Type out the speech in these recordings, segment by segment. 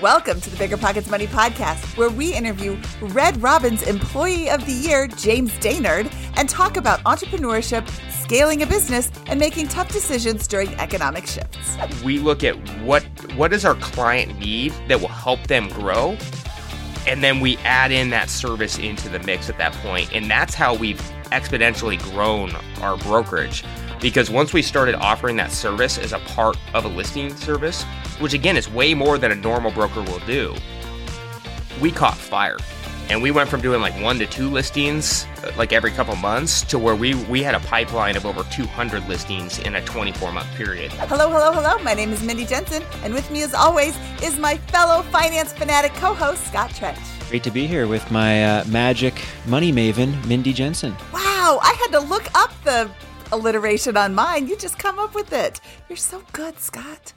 Welcome to the Bigger Pockets Money Podcast, where we interview Red Robin's Employee of the Year, James Dainard, and talk about entrepreneurship, scaling a business, and making tough decisions during economic shifts. We look at what what does our client need that will help them grow, and then we add in that service into the mix at that point, and that's how we've exponentially grown our brokerage. Because once we started offering that service as a part of a listing service, which again is way more than a normal broker will do, we caught fire. And we went from doing like one to two listings uh, like every couple months to where we, we had a pipeline of over 200 listings in a 24 month period. Hello, hello, hello. My name is Mindy Jensen, and with me, as always, is my fellow finance fanatic co host, Scott Trench. Great to be here with my uh, magic money maven, Mindy Jensen. Wow, I had to look up the alliteration on mine. You just come up with it. You're so good, Scott.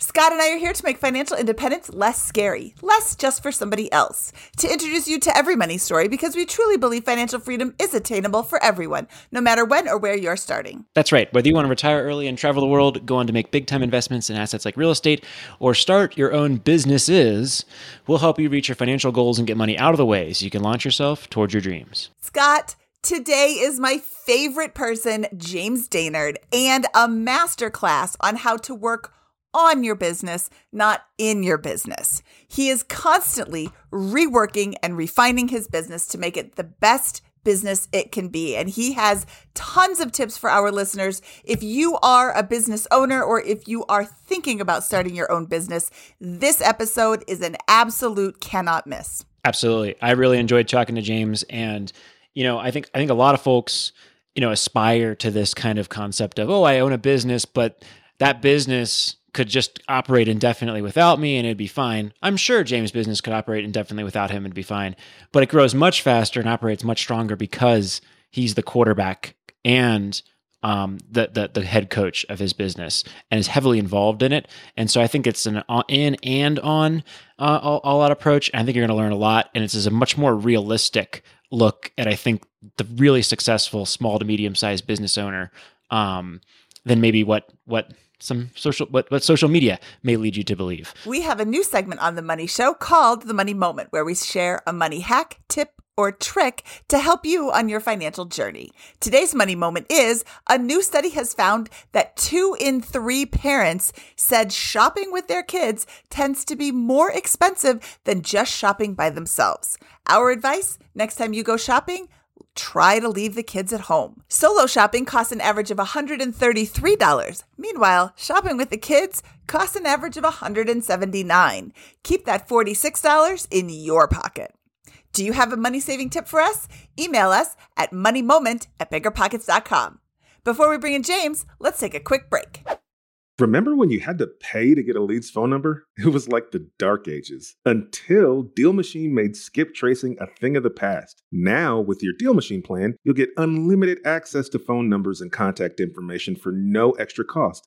Scott and I are here to make financial independence less scary, less just for somebody else, to introduce you to every money story because we truly believe financial freedom is attainable for everyone, no matter when or where you're starting. That's right. Whether you want to retire early and travel the world, go on to make big time investments in assets like real estate, or start your own businesses, we'll help you reach your financial goals and get money out of the way so you can launch yourself towards your dreams. Scott, Today is my favorite person, James Dainard, and a masterclass on how to work on your business, not in your business. He is constantly reworking and refining his business to make it the best business it can be. And he has tons of tips for our listeners. If you are a business owner or if you are thinking about starting your own business, this episode is an absolute cannot miss. Absolutely. I really enjoyed talking to James and you know, I think I think a lot of folks, you know, aspire to this kind of concept of, oh, I own a business, but that business could just operate indefinitely without me and it'd be fine. I'm sure James' business could operate indefinitely without him and be fine, but it grows much faster and operates much stronger because he's the quarterback and um, the, the the head coach of his business and is heavily involved in it. And so I think it's an in and on uh, all, all out approach. I think you're going to learn a lot, and it's a much more realistic look at I think the really successful small to medium sized business owner um, than maybe what what some social what, what social media may lead you to believe. We have a new segment on the Money Show called The Money Moment, where we share a money hack, tip, or trick to help you on your financial journey. Today's money moment is a new study has found that two in three parents said shopping with their kids tends to be more expensive than just shopping by themselves. Our advice next time you go shopping, try to leave the kids at home. Solo shopping costs an average of $133. Meanwhile, shopping with the kids costs an average of $179. Keep that $46 in your pocket. Do you have a money saving tip for us? Email us at moneymoment at biggerpockets.com. Before we bring in James, let's take a quick break. Remember when you had to pay to get a lead's phone number? It was like the dark ages until Deal Machine made skip tracing a thing of the past. Now, with your Deal Machine plan, you'll get unlimited access to phone numbers and contact information for no extra cost.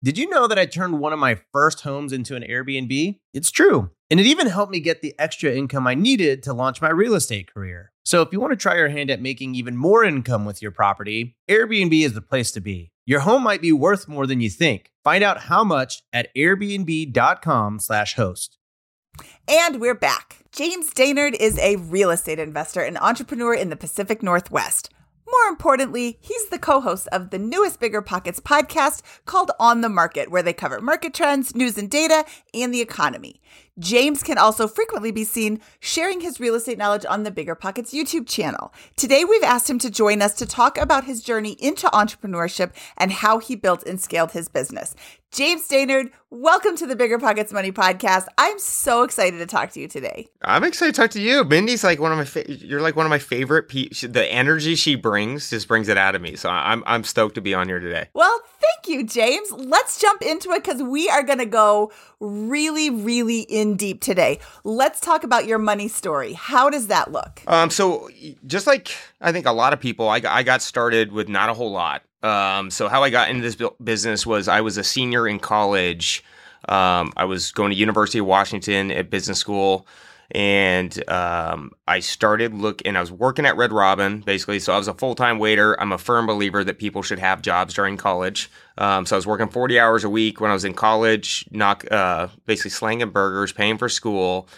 Did you know that I turned one of my first homes into an Airbnb? It's true. And it even helped me get the extra income I needed to launch my real estate career. So if you want to try your hand at making even more income with your property, Airbnb is the place to be. Your home might be worth more than you think. Find out how much at airbnb.com/slash host. And we're back. James Dainard is a real estate investor and entrepreneur in the Pacific Northwest. More importantly, he's the co host of the newest Bigger Pockets podcast called On the Market, where they cover market trends, news and data, and the economy. James can also frequently be seen sharing his real estate knowledge on the Bigger Pockets YouTube channel. Today, we've asked him to join us to talk about his journey into entrepreneurship and how he built and scaled his business. James Dainard, welcome to the Bigger Pockets Money podcast. I'm so excited to talk to you today. I'm excited to talk to you. Mindy's like one of my fa- you're like one of my favorite pe- the energy she brings just brings it out of me. So I'm I'm stoked to be on here today. Well, thank you, James. Let's jump into it cuz we are going to go really really in deep today. Let's talk about your money story. How does that look? Um so just like I think a lot of people I I got started with not a whole lot. Um, so how I got into this business was I was a senior in college. Um, I was going to University of Washington at business school, and um, I started look and I was working at Red Robin basically. So I was a full time waiter. I'm a firm believer that people should have jobs during college. Um, so I was working 40 hours a week when I was in college, knock uh, basically slanging burgers, paying for school,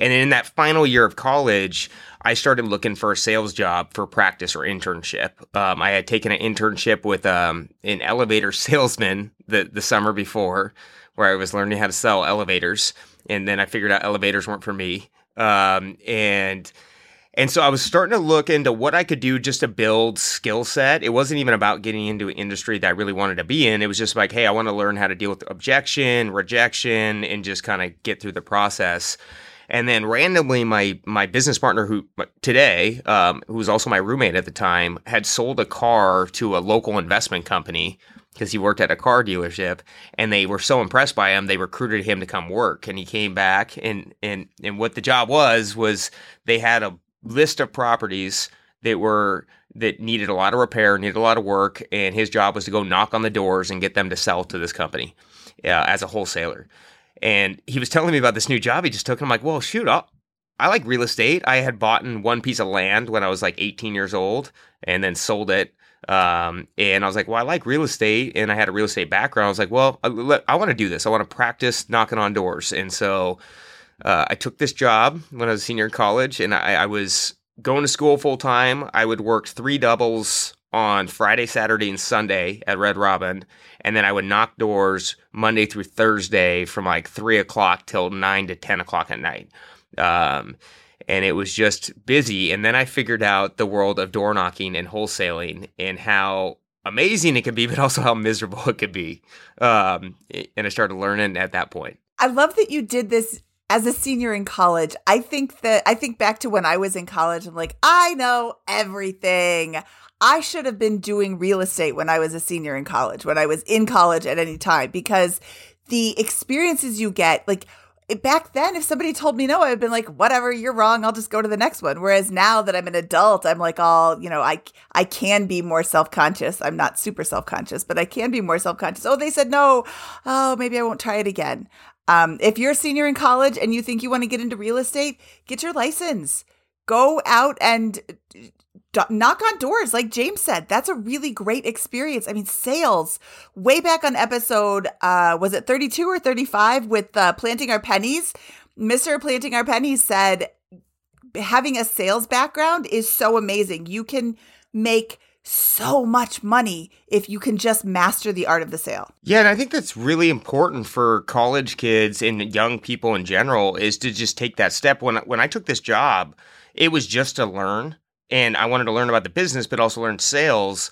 and in that final year of college. I started looking for a sales job for practice or internship. Um, I had taken an internship with um, an elevator salesman the, the summer before, where I was learning how to sell elevators. And then I figured out elevators weren't for me. Um, and and so I was starting to look into what I could do just to build skill set. It wasn't even about getting into an industry that I really wanted to be in. It was just like, hey, I want to learn how to deal with objection, rejection, and just kind of get through the process. And then randomly, my my business partner, who today, um, who was also my roommate at the time, had sold a car to a local investment company because he worked at a car dealership, and they were so impressed by him, they recruited him to come work. And he came back, and and and what the job was was they had a list of properties that were that needed a lot of repair, needed a lot of work, and his job was to go knock on the doors and get them to sell to this company uh, as a wholesaler. And he was telling me about this new job he just took. And I'm like, well, shoot, I'll, I like real estate. I had bought in one piece of land when I was like 18 years old and then sold it. Um, and I was like, well, I like real estate and I had a real estate background. I was like, well, I, I want to do this. I want to practice knocking on doors. And so uh, I took this job when I was a senior in college and I, I was going to school full time. I would work three doubles on Friday, Saturday, and Sunday at Red Robin. And then I would knock doors Monday through Thursday from like three o'clock till nine to 10 o'clock at night. Um, and it was just busy. And then I figured out the world of door knocking and wholesaling and how amazing it could be, but also how miserable it could be. Um, and I started learning at that point. I love that you did this as a senior in college. I think that I think back to when I was in college. I'm like, I know everything. I should have been doing real estate when I was a senior in college, when I was in college at any time, because the experiences you get, like back then, if somebody told me no, I would have been like, whatever, you're wrong. I'll just go to the next one. Whereas now that I'm an adult, I'm like, all, you know, I, I can be more self conscious. I'm not super self conscious, but I can be more self conscious. Oh, they said no. Oh, maybe I won't try it again. Um, if you're a senior in college and you think you want to get into real estate, get your license. Go out and knock on doors like james said that's a really great experience i mean sales way back on episode uh was it 32 or 35 with uh, planting our pennies mr planting our pennies said having a sales background is so amazing you can make so much money if you can just master the art of the sale. Yeah, and I think that's really important for college kids and young people in general is to just take that step. When when I took this job, it was just to learn and I wanted to learn about the business, but also learn sales.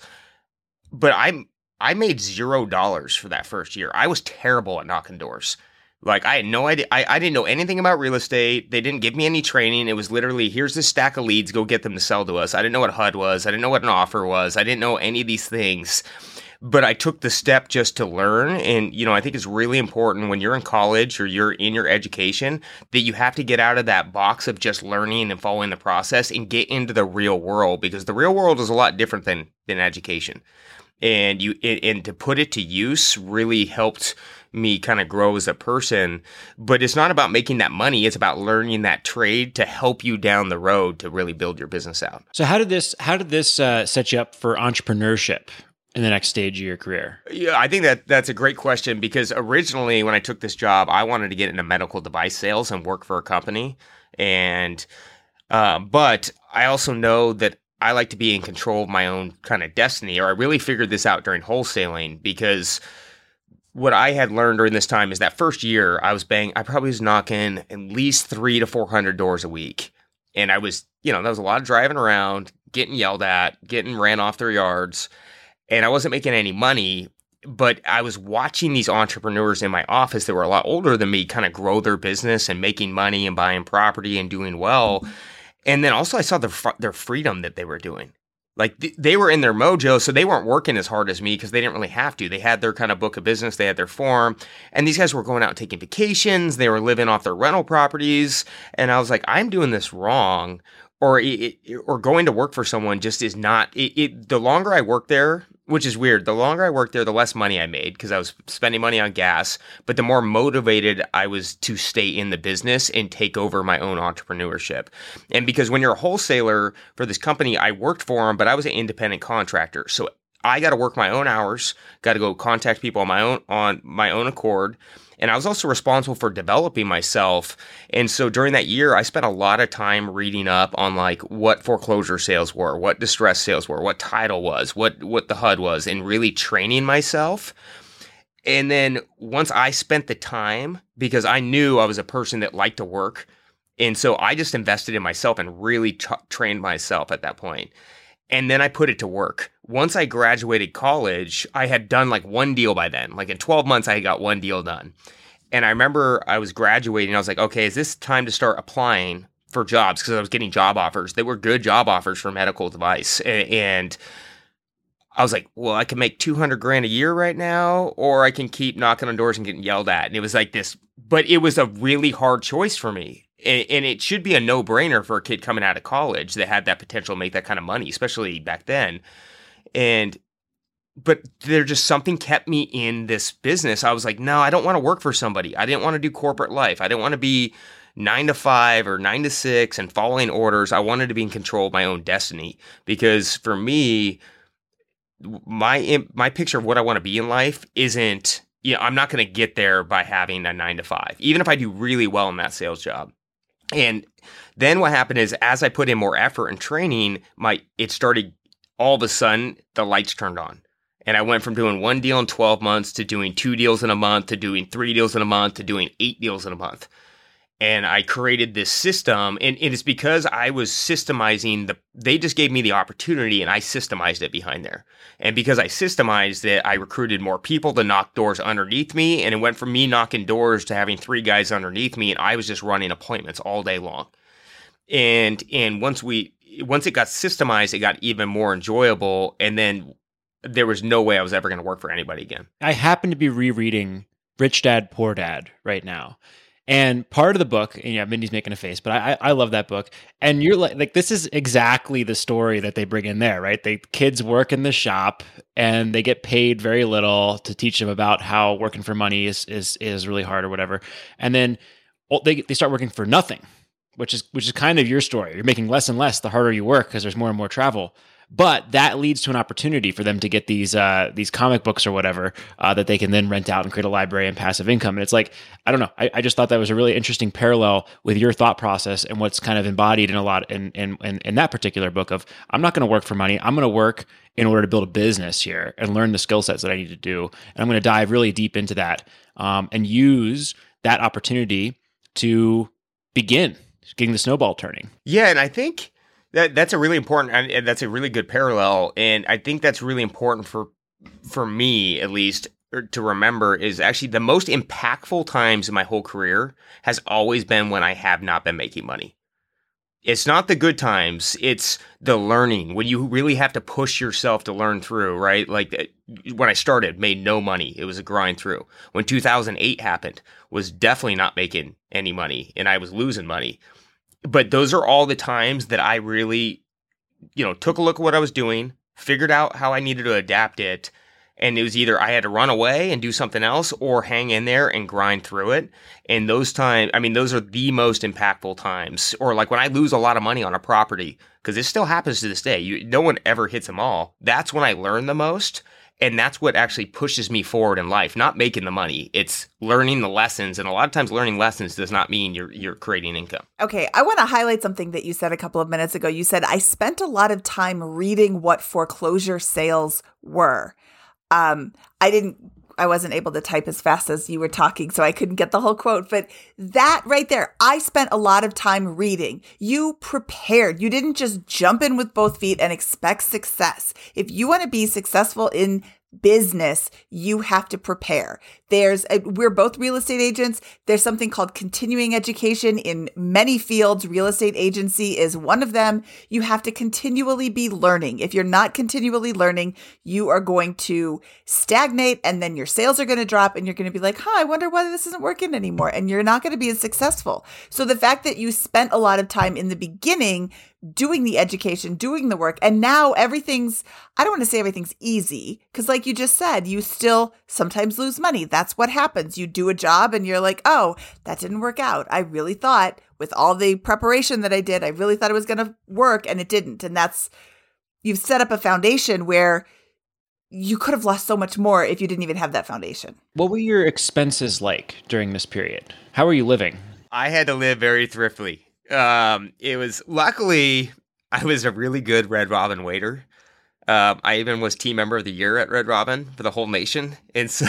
But I I made zero dollars for that first year. I was terrible at knocking doors. Like I had no idea. I, I didn't know anything about real estate. They didn't give me any training. It was literally here's this stack of leads. Go get them to sell to us. I didn't know what HUD was. I didn't know what an offer was. I didn't know any of these things. But I took the step just to learn. And, you know, I think it's really important when you're in college or you're in your education that you have to get out of that box of just learning and following the process and get into the real world because the real world is a lot different than, than education. And you, and to put it to use really helped me kind of grow as a person. But it's not about making that money. It's about learning that trade to help you down the road to really build your business out. So how did this, how did this uh, set you up for entrepreneurship? In the next stage of your career? Yeah, I think that that's a great question because originally when I took this job, I wanted to get into medical device sales and work for a company, and uh, but I also know that I like to be in control of my own kind of destiny. Or I really figured this out during wholesaling because what I had learned during this time is that first year I was bang, I probably was knocking at least three to four hundred doors a week, and I was, you know, that was a lot of driving around, getting yelled at, getting ran off their yards and I wasn't making any money. But I was watching these entrepreneurs in my office that were a lot older than me kind of grow their business and making money and buying property and doing well. Mm-hmm. And then also I saw their their freedom that they were doing. Like th- they were in their mojo, so they weren't working as hard as me because they didn't really have to. They had their kind of book of business, they had their form, and these guys were going out and taking vacations. They were living off their rental properties, and I was like, I'm doing this wrong or it, or going to work for someone just is not it, it, the longer I work there which is weird. The longer I worked there, the less money I made because I was spending money on gas, but the more motivated I was to stay in the business and take over my own entrepreneurship. And because when you're a wholesaler for this company, I worked for them, but I was an independent contractor. So I got to work my own hours, got to go contact people on my own on my own accord. And I was also responsible for developing myself. And so during that year, I spent a lot of time reading up on like what foreclosure sales were, what distress sales were, what title was, what what the HUD was, and really training myself. And then once I spent the time, because I knew I was a person that liked to work, and so I just invested in myself and really trained myself at that point. And then I put it to work. Once I graduated college, I had done like one deal by then. Like in 12 months, I got one deal done. And I remember I was graduating. I was like, okay, is this time to start applying for jobs? Because I was getting job offers. They were good job offers for medical device. And I was like, well, I can make 200 grand a year right now, or I can keep knocking on doors and getting yelled at. And it was like this, but it was a really hard choice for me and, it should be a no brainer for a kid coming out of college that had that potential to make that kind of money, especially back then. And but there just something kept me in this business. I was like, no, I don't want to work for somebody. I didn't want to do corporate life. I didn't want to be nine to five or nine to six and following orders. I wanted to be in control of my own destiny because for me, my my picture of what I want to be in life isn't. You know, I'm not going to get there by having a nine to five, even if I do really well in that sales job. And then what happened is as I put in more effort and training, my it started all of a sudden the lights turned on. And I went from doing one deal in 12 months to doing two deals in a month to doing three deals in a month to doing eight deals in a month and I created this system. And, it's because I was systemizing the, they just gave me the opportunity and I systemized it behind there. And because I systemized it, I recruited more people to knock doors underneath me. And it went from me knocking doors to having three guys underneath me. And I was just running appointments all day long. And, and once we, once it got systemized, it got even more enjoyable. And then there was no way I was ever going to work for anybody again. I happen to be rereading Rich Dad Poor Dad right now. And part of the book, and yeah, Mindy's making a face, but I, I love that book. And you're like, like this is exactly the story that they bring in there, right? They kids work in the shop and they get paid very little to teach them about how working for money is is is really hard or whatever. And then oh, they they start working for nothing, which is which is kind of your story. You're making less and less the harder you work because there's more and more travel but that leads to an opportunity for them to get these uh, these comic books or whatever uh, that they can then rent out and create a library and passive income. And it's like I don't know. I, I, just thought that was a really interesting parallel with your thought process and what's kind of embodied in a lot in in in, in that particular book of I'm not going to work for money. I'm going to work in order to build a business here and learn the skill sets that I need to do. And I'm going to dive really deep into that um, and use that opportunity to begin getting the snowball turning. Yeah, and I think that that's a really important and that's a really good parallel and I think that's really important for for me at least er, to remember is actually the most impactful times in my whole career has always been when I have not been making money. it's not the good times it's the learning when you really have to push yourself to learn through right? Like uh, when i started made no money it was a grind through. When 2008 happened was definitely not making any money and i was losing money but those are all the times that i really you know took a look at what i was doing figured out how i needed to adapt it and it was either I had to run away and do something else or hang in there and grind through it. And those times, I mean, those are the most impactful times. Or like when I lose a lot of money on a property, because it still happens to this day. You, no one ever hits them all. That's when I learn the most. And that's what actually pushes me forward in life, not making the money. It's learning the lessons. And a lot of times learning lessons does not mean you're you're creating income. Okay, I want to highlight something that you said a couple of minutes ago. You said I spent a lot of time reading what foreclosure sales were. Um, I didn't I wasn't able to type as fast as you were talking, so I couldn't get the whole quote. But that right there, I spent a lot of time reading. You prepared. You didn't just jump in with both feet and expect success. If you want to be successful in business, you have to prepare. There's, a, we're both real estate agents. There's something called continuing education in many fields. Real estate agency is one of them. You have to continually be learning. If you're not continually learning, you are going to stagnate and then your sales are going to drop and you're going to be like, huh, I wonder why this isn't working anymore. And you're not going to be as successful. So the fact that you spent a lot of time in the beginning doing the education, doing the work. And now everything's, I don't want to say everything's easy because, like you just said, you still sometimes lose money. That's what happens. You do a job and you're like, oh, that didn't work out. I really thought with all the preparation that I did, I really thought it was going to work and it didn't. And that's, you've set up a foundation where you could have lost so much more if you didn't even have that foundation. What were your expenses like during this period? How were you living? I had to live very thriftily. Um, it was luckily I was a really good Red Robin waiter. Um, I even was team member of the year at Red Robin for the whole nation, and so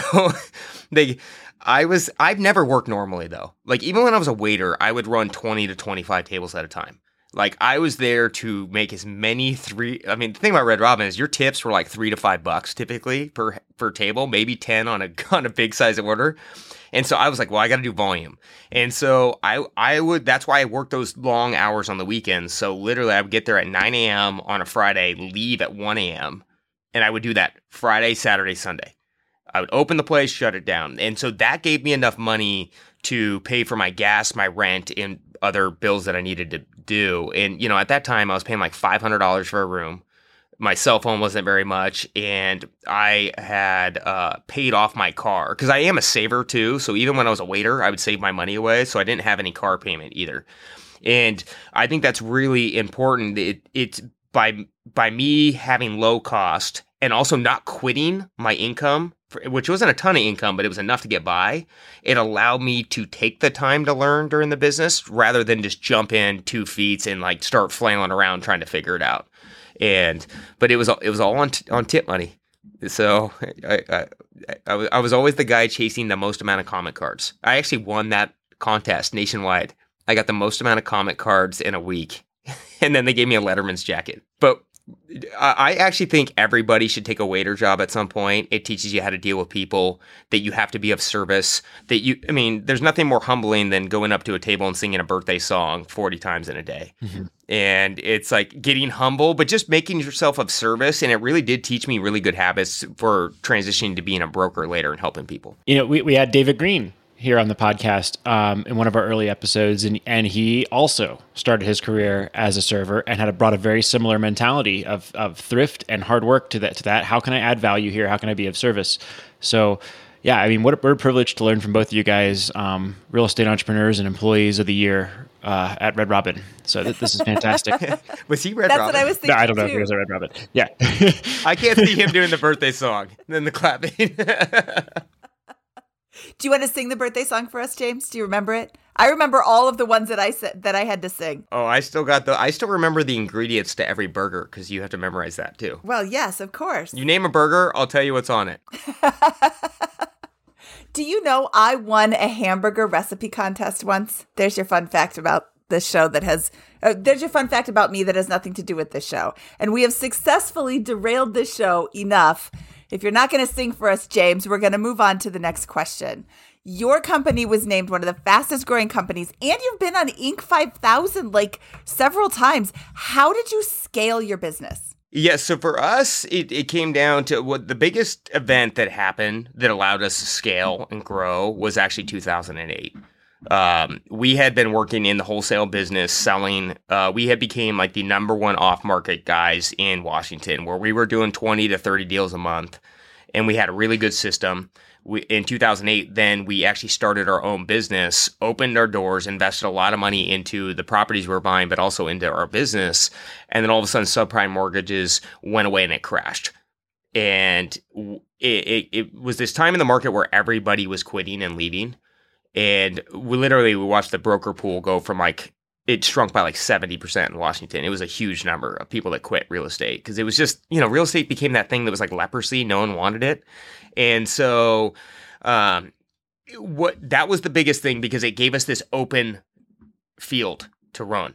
they. I was. I've never worked normally though. Like even when I was a waiter, I would run twenty to twenty five tables at a time. Like I was there to make as many three. I mean, the thing about Red Robin is your tips were like three to five bucks typically per per table, maybe ten on a on a big size order. And so I was like, well, I got to do volume. And so I I would that's why I worked those long hours on the weekends. So literally, I would get there at 9 a.m. on a Friday, leave at 1 a.m. And I would do that Friday, Saturday, Sunday. I would open the place, shut it down. And so that gave me enough money to pay for my gas, my rent, and other bills that I needed to do. And, you know, at that time, I was paying like $500 for a room my cell phone wasn't very much, and I had uh, paid off my car because I am a saver too. So even when I was a waiter, I would save my money away. So I didn't have any car payment either, and I think that's really important. It, it's by by me having low cost and also not quitting my income which wasn't a ton of income, but it was enough to get by. It allowed me to take the time to learn during the business rather than just jump in two feet and like start flailing around trying to figure it out and but it was it was all on t- on tip money. So I, I, I, I was always the guy chasing the most amount of comic cards. I actually won that contest nationwide. I got the most amount of comic cards in a week, and then they gave me a Letterman's jacket. But I actually think everybody should take a waiter job at some point. It teaches you how to deal with people, that you have to be of service, that you, I mean, there's nothing more humbling than going up to a table and singing a birthday song 40 times in a day. Mm-hmm. And it's like getting humble, but just making yourself of service. And it really did teach me really good habits for transitioning to being a broker later and helping people. You know, we, we had David Greene here on the podcast um, in one of our early episodes, and and he also started his career as a server and had brought a very similar mentality of of thrift and hard work to that. To that, how can I add value here? How can I be of service? So. Yeah, I mean, what a, what a privilege to learn from both of you guys, um, real estate entrepreneurs and employees of the year uh, at Red Robin. So th- this is fantastic. was he Red That's Robin? what I was thinking. No, I don't know too. if he was a Red Robin. Yeah. I can't see him doing the birthday song and then the clapping. Do you want to sing the birthday song for us, James? Do you remember it? I remember all of the ones that I said that I had to sing. oh, I still got the. I still remember the ingredients to every burger because you have to memorize that too. Well, yes, of course. You name a burger, I'll tell you what's on it. Do you know I won a hamburger recipe contest once? There's your fun fact about this show that has. Uh, there's your fun fact about me that has nothing to do with this show. And we have successfully derailed this show enough. If you're not going to sing for us, James, we're going to move on to the next question. Your company was named one of the fastest growing companies, and you've been on Inc. 5000 like several times. How did you scale your business? Yeah, so for us, it, it came down to what the biggest event that happened that allowed us to scale and grow was actually 2008. Um, we had been working in the wholesale business, selling. Uh, we had became like the number one off market guys in Washington, where we were doing 20 to 30 deals a month, and we had a really good system we, in 2008, then we actually started our own business, opened our doors, invested a lot of money into the properties we were buying, but also into our business. And then all of a sudden, subprime mortgages went away and it crashed. And it, it, it was this time in the market where everybody was quitting and leaving. And we literally we watched the broker pool go from like it shrunk by like 70% in Washington. It was a huge number of people that quit real estate because it was just, you know, real estate became that thing that was like leprosy. No one wanted it. And so, um, what that was the biggest thing because it gave us this open field to run.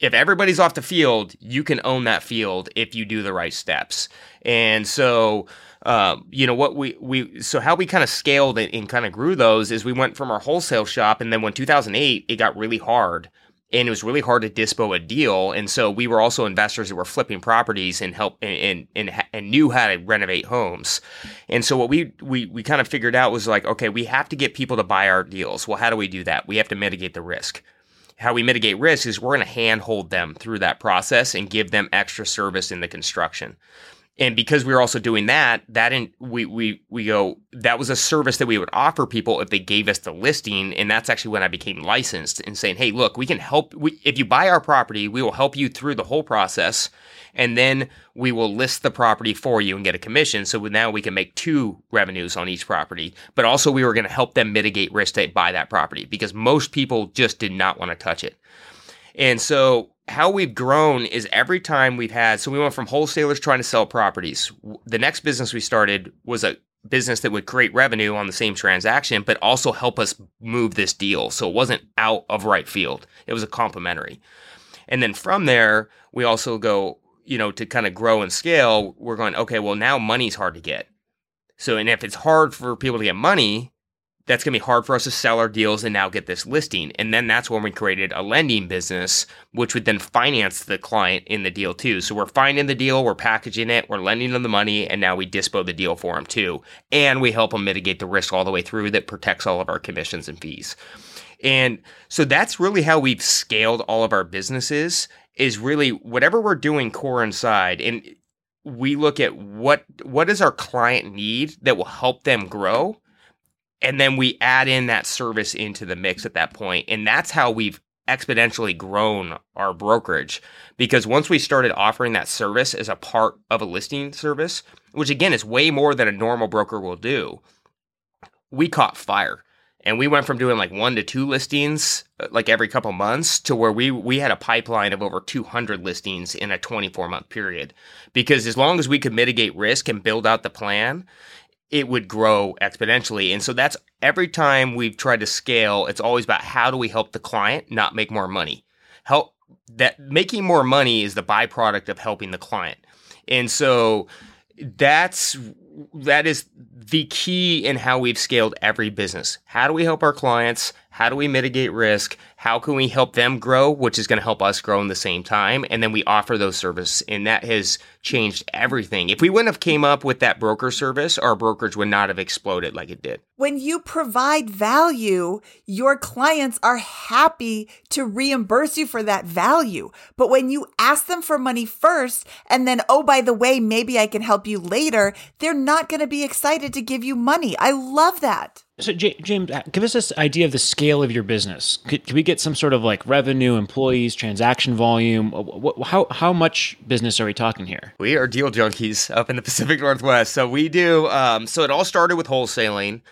If everybody's off the field, you can own that field if you do the right steps. And so, um, you know what we we so how we kind of scaled it and kind of grew those is we went from our wholesale shop, and then when 2008 it got really hard and it was really hard to dispo a deal. And so we were also investors that were flipping properties and help and and, and knew how to renovate homes. And so what we we we kind of figured out was like, okay, we have to get people to buy our deals. Well, how do we do that? We have to mitigate the risk. How we mitigate risk is we're going to handhold them through that process and give them extra service in the construction and because we were also doing that that in we we we go that was a service that we would offer people if they gave us the listing. And that's actually when i became licensed and saying hey look we can help we, if you buy our property we will help you through the whole process. And then we will list the property for you and get a commission. So now we can make two revenues on each property. But also we were going to help them mitigate risk to buy that property because most people just did not want to touch it. And so how we've grown is every time we've had so we went from wholesalers trying to sell properties. The next business we started was a business that would create revenue on the same transaction but also help us move this deal. So it wasn't out of right field. It was a complementary. And then from there we also go you know to kind of grow and scale we're going okay well now money's hard to get. So and if it's hard for people to get money that's going to be hard for us to sell our deals and now get this listing. And then that's when we created a lending business, which would then finance the client in the deal too. So we're finding the deal, we're packaging it, we're lending them the money, and now we dispo the deal for them too. And we help them mitigate the risk all the way through that protects all of our commissions and fees. And so that's really how we've scaled all of our businesses is really whatever we're doing core inside. And we look at what what does our client need that will help them grow and then we add in that service into the mix at that point. And that's how we've exponentially grown our brokerage. Because once we started offering that service as a part of a listing service which again is way more than a normal broker will do we caught fire. And we went from doing like one to two listings uh, like every couple months to where we we had a pipeline of over 200 listings in a 24 month period. Because as long as we could mitigate risk and build out the plan it would grow exponentially. And so that's every time we've tried to scale, it's always about how do we help the client not make more money? Help that making more money is the byproduct of helping the client. And so that's that is the key in how we've scaled every business. How do we help our clients? How do we mitigate risk? How can we help them grow, which is going to help us grow in the same time? And then we offer those services, and that has changed everything. If we wouldn't have came up with that broker service, our brokerage would not have exploded like it did. When you provide value, your clients are happy to reimburse you for that value. But when you ask them for money first, and then, oh, by the way, maybe I can help you later, they're not going to be excited to give you money. I love that. So, James, uh, give us this idea of the scale of your business. Could, could we get some sort of like revenue, employees, transaction volume? What, how how much business are we talking here? We are deal junkies up in the Pacific Northwest. So we do. Um, so it all started with wholesaling.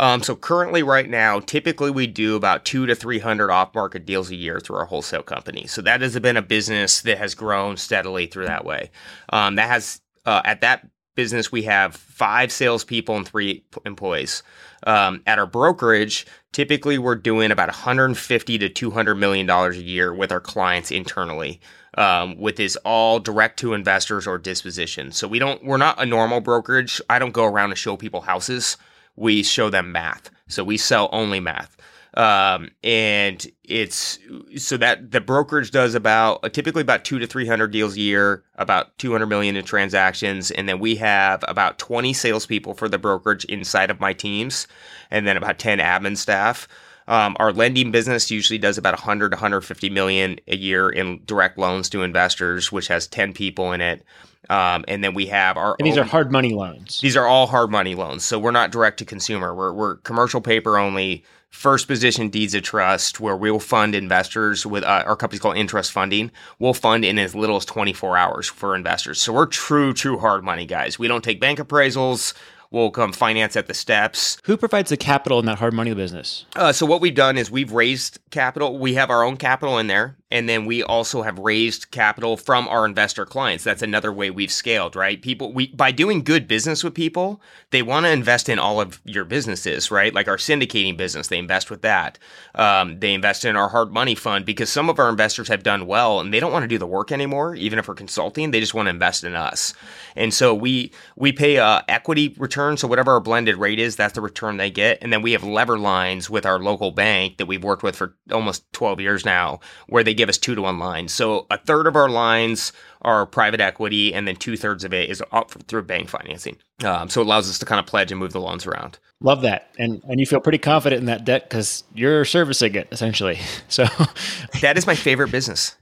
Um, so currently, right now, typically we do about two to three hundred off-market deals a year through our wholesale company. So that has been a business that has grown steadily through that way. Um, that has uh, at that business we have five salespeople and three employees. Um, at our brokerage, typically we're doing about 150 to 200 million dollars a year with our clients internally. Um, with this all direct to investors or disposition. So we don't, we're not a normal brokerage. I don't go around and show people houses. We show them math. So we sell only math. Um, and it's so that the brokerage does about typically about two to 300 deals a year, about 200 million in transactions. And then we have about 20 salespeople for the brokerage inside of my teams, and then about 10 admin staff. Um, our lending business usually does about 100 150 million a year in direct loans to investors, which has 10 people in it. Um, and then we have our And these own- are hard money loans. these are all hard money loans. So we're not direct to consumer. We're, we're commercial paper only, first position deeds of trust, where we'll fund investors with uh, our company's called Interest Funding. We'll fund in as little as 24 hours for investors. So we're true, true hard money guys. We don't take bank appraisals. We'll come finance at the steps. Who provides the capital in that hard money business? Uh, so what we've done is we've raised capital. We have our own capital in there, and then we also have raised capital from our investor clients. That's another way we've scaled, right? People, we by doing good business with people, they want to invest in all of your businesses, right? Like our syndicating business, they invest with that. Um, they invest in our hard money fund because some of our investors have done well and they don't want to do the work anymore, even if we're consulting. They just want to invest in us, and so we we pay a equity return. So whatever our blended rate is, that's the return they get, and then we have lever lines with our local bank that we've worked with for almost 12 years now, where they give us two to one lines. So a third of our lines are private equity, and then two thirds of it is up through bank financing. Um, so it allows us to kind of pledge and move the loans around. Love that. And and you feel pretty confident in that debt because you're servicing it essentially. So That is my favorite business.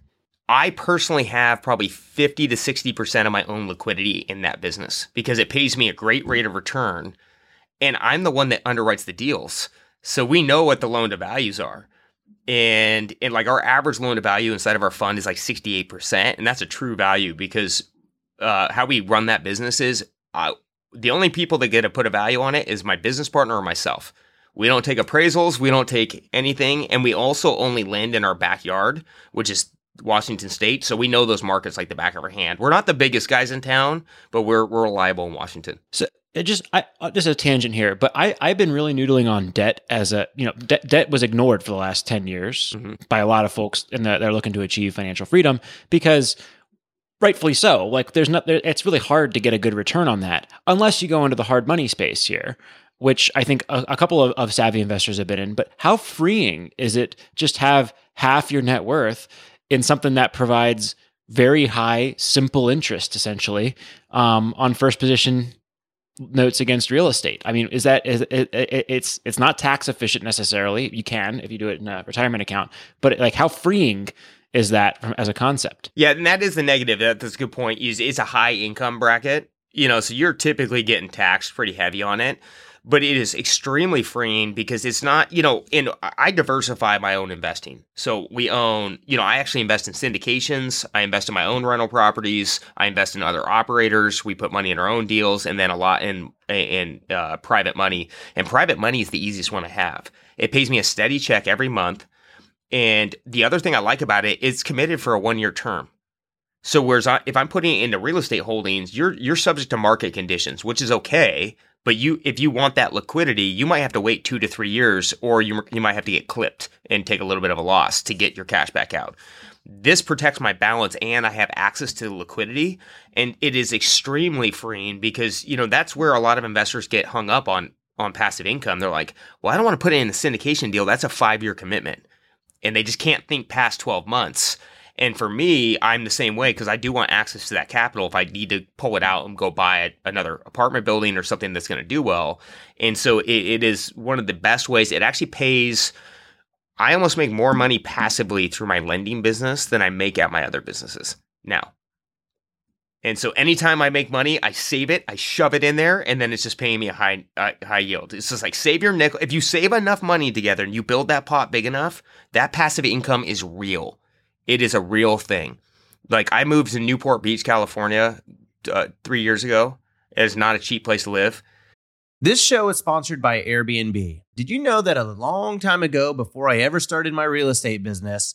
I personally have probably 50 to 60% of my own liquidity in that business because it pays me a great rate of return. And I'm the one that underwrites the deals. So we know what the loan to values are. And and like our average loan to value inside of our fund is like 68%. And that's a true value because uh, how we run that business is the only people that get to put a value on it is my business partner or myself. We don't take appraisals, we don't take anything, and we also only lend in our backyard, which is Washington State. So we know those markets like the back of our hand. We're not the biggest guys in town, but we're we're reliable in Washington. So it just I uh, just a tangent here, but I I've been really noodling on debt as a you know debt debt was ignored for the last ten years Mhm. by a lot of folks and that they're looking to achieve financial freedom because rightfully so. Like there's not there, it's really hard to get a good return on that unless you go into the hard money space here. Which I think a, a couple of, of savvy investors have been in, but how freeing is it just have half your net worth in something that provides very high, simple interest, essentially, um, on first position notes against real estate. I mean, is that is it, it, it's it's not tax efficient necessarily. You can if you do it in a retirement account, but like how freeing is that from, as a concept? Yeah, and that is the negative. That- That's a good point. Is it's a high income bracket, you know, so you're typically getting taxed pretty heavy on it. But it is extremely freeing because it's not, you know, and I diversify my own investing. So we own, you know, I actually invest in syndications. I invest in my own rental properties. I invest in other operators. We put money in our own deals, and then a lot in in uh, private money. And private money is the easiest one to have. It pays me a steady check every month. And the other thing I like about it, it's committed for a one year term. So whereas I, if I'm putting it into real estate holdings, you're you're subject to market conditions, which is okay. But you, if you want that liquidity, you might have to wait two to three years, or you you might have to get clipped and take a little bit of a loss to get your cash back out. This protects my balance, and I have access to liquidity, and it is extremely freeing because you know that's where a lot of investors get hung up on on passive income. They're like, "Well, I don't want to put it in a syndication deal. That's a five year commitment." and they just can't think past 12 months. And for me, I'm the same way because I do want access to that capital if I need to pull it out and go buy another apartment building or something that's going to do well. And so it, it is one of the best ways. It actually pays. I almost make more money passively through my lending business than I make at my other businesses now. And so anytime I make money, I save it, I shove it in there, and then it's just paying me a high uh, high yield. It's just like save your nickel. If you save enough money together and you build that pot big enough, that passive income is real. It is a real thing. Like I moved to Newport Beach, California, uh, three years ago. It is not a cheap place to live. This show is sponsored by Airbnb. Did you know that a long time ago, before I ever started my real estate business,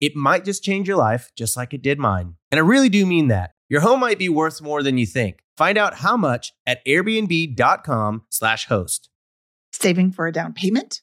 It might just change your life, just like it did mine. And I really do mean that. Your home might be worth more than you think. Find out how much at airbnb.com/slash host. Saving for a down payment,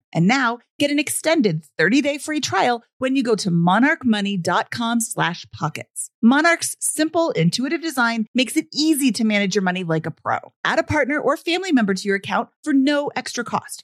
And now get an extended 30-day free trial when you go to monarchmoney.com slash pockets. Monarch's simple, intuitive design makes it easy to manage your money like a pro. Add a partner or family member to your account for no extra cost.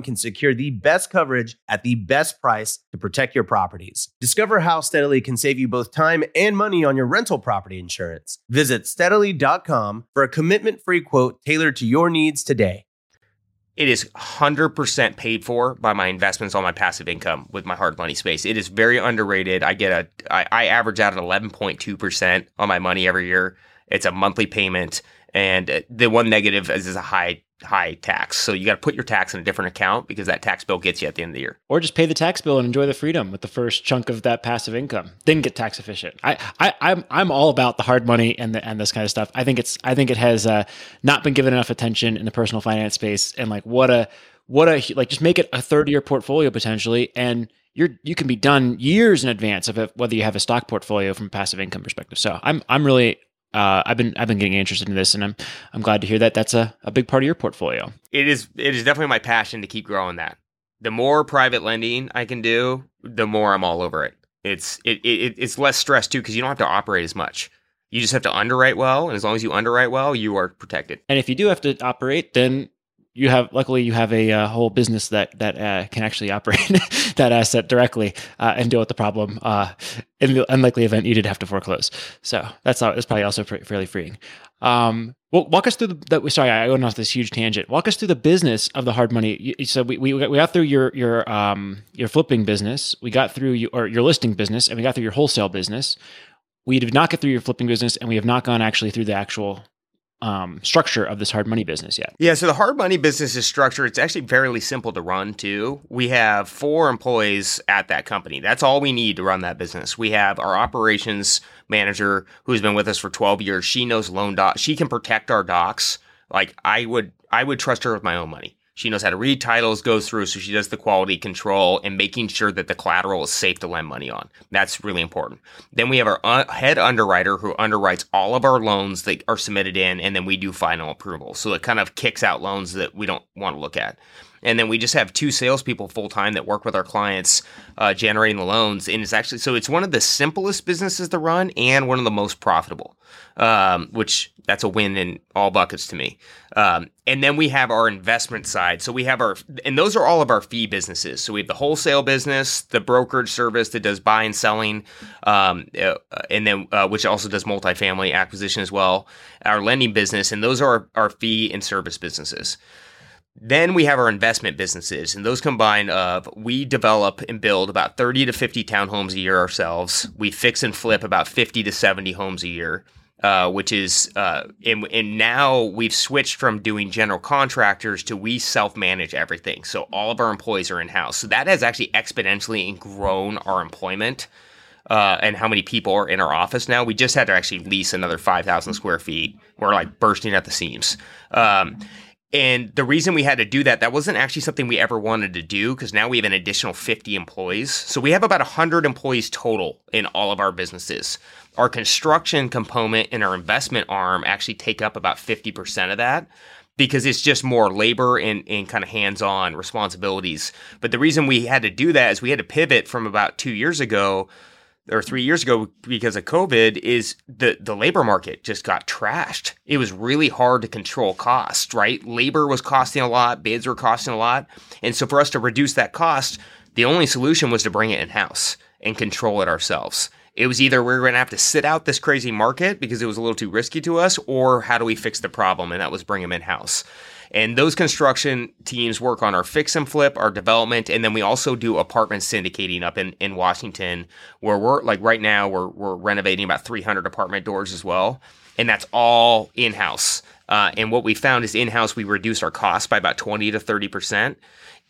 can secure the best coverage at the best price to protect your properties. Discover how Steadily can save you both time and money on your rental property insurance. Visit steadily.com for a commitment free quote tailored to your needs today. It is 100% paid for by my investments on my passive income with my hard money space. It is very underrated. I get a, I, I average out at 11.2% on my money every year. It's a monthly payment. And the one negative is, is a high high tax. So you got to put your tax in a different account because that tax bill gets you at the end of the year. Or just pay the tax bill and enjoy the freedom with the first chunk of that passive income. Then get tax efficient. I, I I'm I'm all about the hard money and the and this kind of stuff. I think it's I think it has uh, not been given enough attention in the personal finance space. And like what a what a like just make it a third year portfolio potentially and you're you can be done years in advance of it, whether you have a stock portfolio from a passive income perspective. So I'm I'm really uh, I've been I've been getting interested in this, and I'm I'm glad to hear that that's a, a big part of your portfolio. It is it is definitely my passion to keep growing that. The more private lending I can do, the more I'm all over it. It's it, it it's less stress too because you don't have to operate as much. You just have to underwrite well, and as long as you underwrite well, you are protected. And if you do have to operate, then you have luckily you have a uh, whole business that that uh, can actually operate that asset directly uh, and deal with the problem uh, in the unlikely event you did have to foreclose. So that's that's probably also fairly freeing. Um, well, walk us through the, the. Sorry, I went off this huge tangent. Walk us through the business of the hard money. So we, we, we got through your your um your flipping business. We got through your or your listing business, and we got through your wholesale business. We did not get through your flipping business, and we have not gone actually through the actual um, structure of this hard money business yet. Yeah, so the hard money business is structured. It's actually fairly simple to run too. We have four employees at that company. That's all we need to run that business. We have our operations manager who's been with us for 12 years. She knows loan docs. She can protect our docs. Like I would, I would trust her with my own money. She knows how to read titles, goes through, so she does the quality control and making sure that the collateral is safe to lend money on. That's really important. Then we have our uh, head underwriter who underwrites all of our loans that are submitted in, and then we do final approval. So it kind of kicks out loans that we don't want to look at. And then we just have two salespeople full time that work with our clients, uh, generating the loans. And it's actually so it's one of the simplest businesses to run and one of the most profitable, um, which that's a win in all buckets to me. Um, and then we have our investment side. So we have our, and those are all of our fee businesses. So we have the wholesale business, the brokerage service that does buy and selling, um, uh, and then uh, which also does multifamily acquisition as well. Our lending business, and those are our, our fee and service businesses. Then we have our investment businesses, and those combine of we develop and build about 30 to 50 townhomes a year ourselves. We fix and flip about 50 to 70 homes a year. Uh, which is uh, and, and now we've switched from doing general contractors to we self-manage everything. So all of our employees are in-house. So that has actually exponentially grown our employment uh, and how many people are in our office now. We just had to actually lease another 5000 square feet. We're like bursting at the seams. Um, and the reason we had to do that, that wasn't actually something we ever wanted to do because now we have an additional 50 employees. So we have about 100 employees total in all of our businesses. Our construction component and our investment arm actually take up about 50% of that because it's just more labor and, and kind of hands on responsibilities. But the reason we had to do that is we had to pivot from about two years ago or three years ago because of COVID is the the labor market just got trashed. It was really hard to control costs, right? Labor was costing a lot, bids were costing a lot. And so for us to reduce that cost, the only solution was to bring it in house and control it ourselves. It was either we are going to have to sit out this crazy market because it was a little too risky to us, or how do we fix the problem? And that was bring them in house. And those construction teams work on our fix and flip, our development, and then we also do apartment syndicating up in, in Washington, where we're like right now we're we're renovating about 300 apartment doors as well, and that's all in house. Uh, and what we found is in house we reduce our costs by about 20 to 30 percent,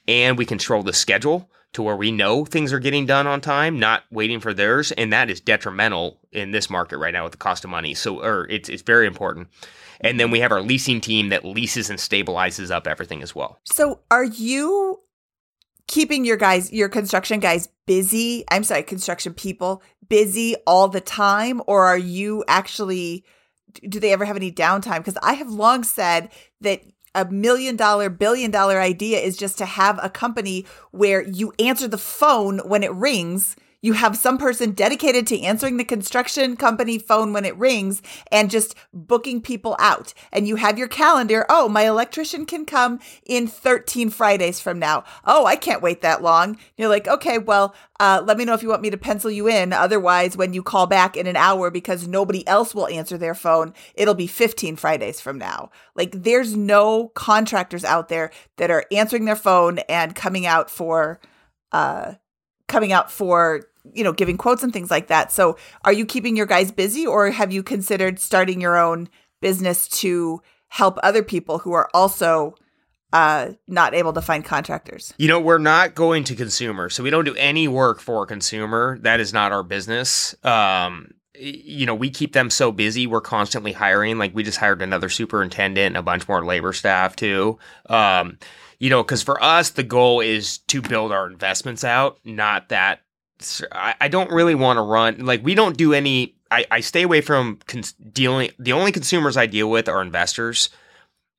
and we control the schedule to where we know things are getting done on time, not waiting for theirs, and that is detrimental in this market right now with the cost of money. So, or it's it's very important. And then we have our leasing team that leases and stabilizes up everything as well. So are you keeping your guys, your construction guys busy? I'm sorry, construction people busy all the time? Or are you actually, do they ever have any downtime? Because I have long said that a million dollar, billion dollar idea is just to have a company where you answer the phone when it rings you have some person dedicated to answering the construction company phone when it rings and just booking people out. And you have your calendar. Oh, my electrician can come in 13 Fridays from now. Oh, I can't wait that long. You're like, okay, well, uh, let me know if you want me to pencil you in. Otherwise, when you call back in an hour because nobody else will answer their phone, it'll be 15 Fridays from now. Like, there's no contractors out there that are answering their phone and coming out for, uh, coming out for you know, giving quotes and things like that. So, are you keeping your guys busy or have you considered starting your own business to help other people who are also uh, not able to find contractors? You know, we're not going to consumer. So, we don't do any work for a consumer. That is not our business. Um, you know, we keep them so busy. We're constantly hiring. Like, we just hired another superintendent and a bunch more labor staff, too. Um, you know, because for us, the goal is to build our investments out, not that I, don't really want to run like we don't do any. I, I stay away from cons- dealing. The only consumers I deal with are investors,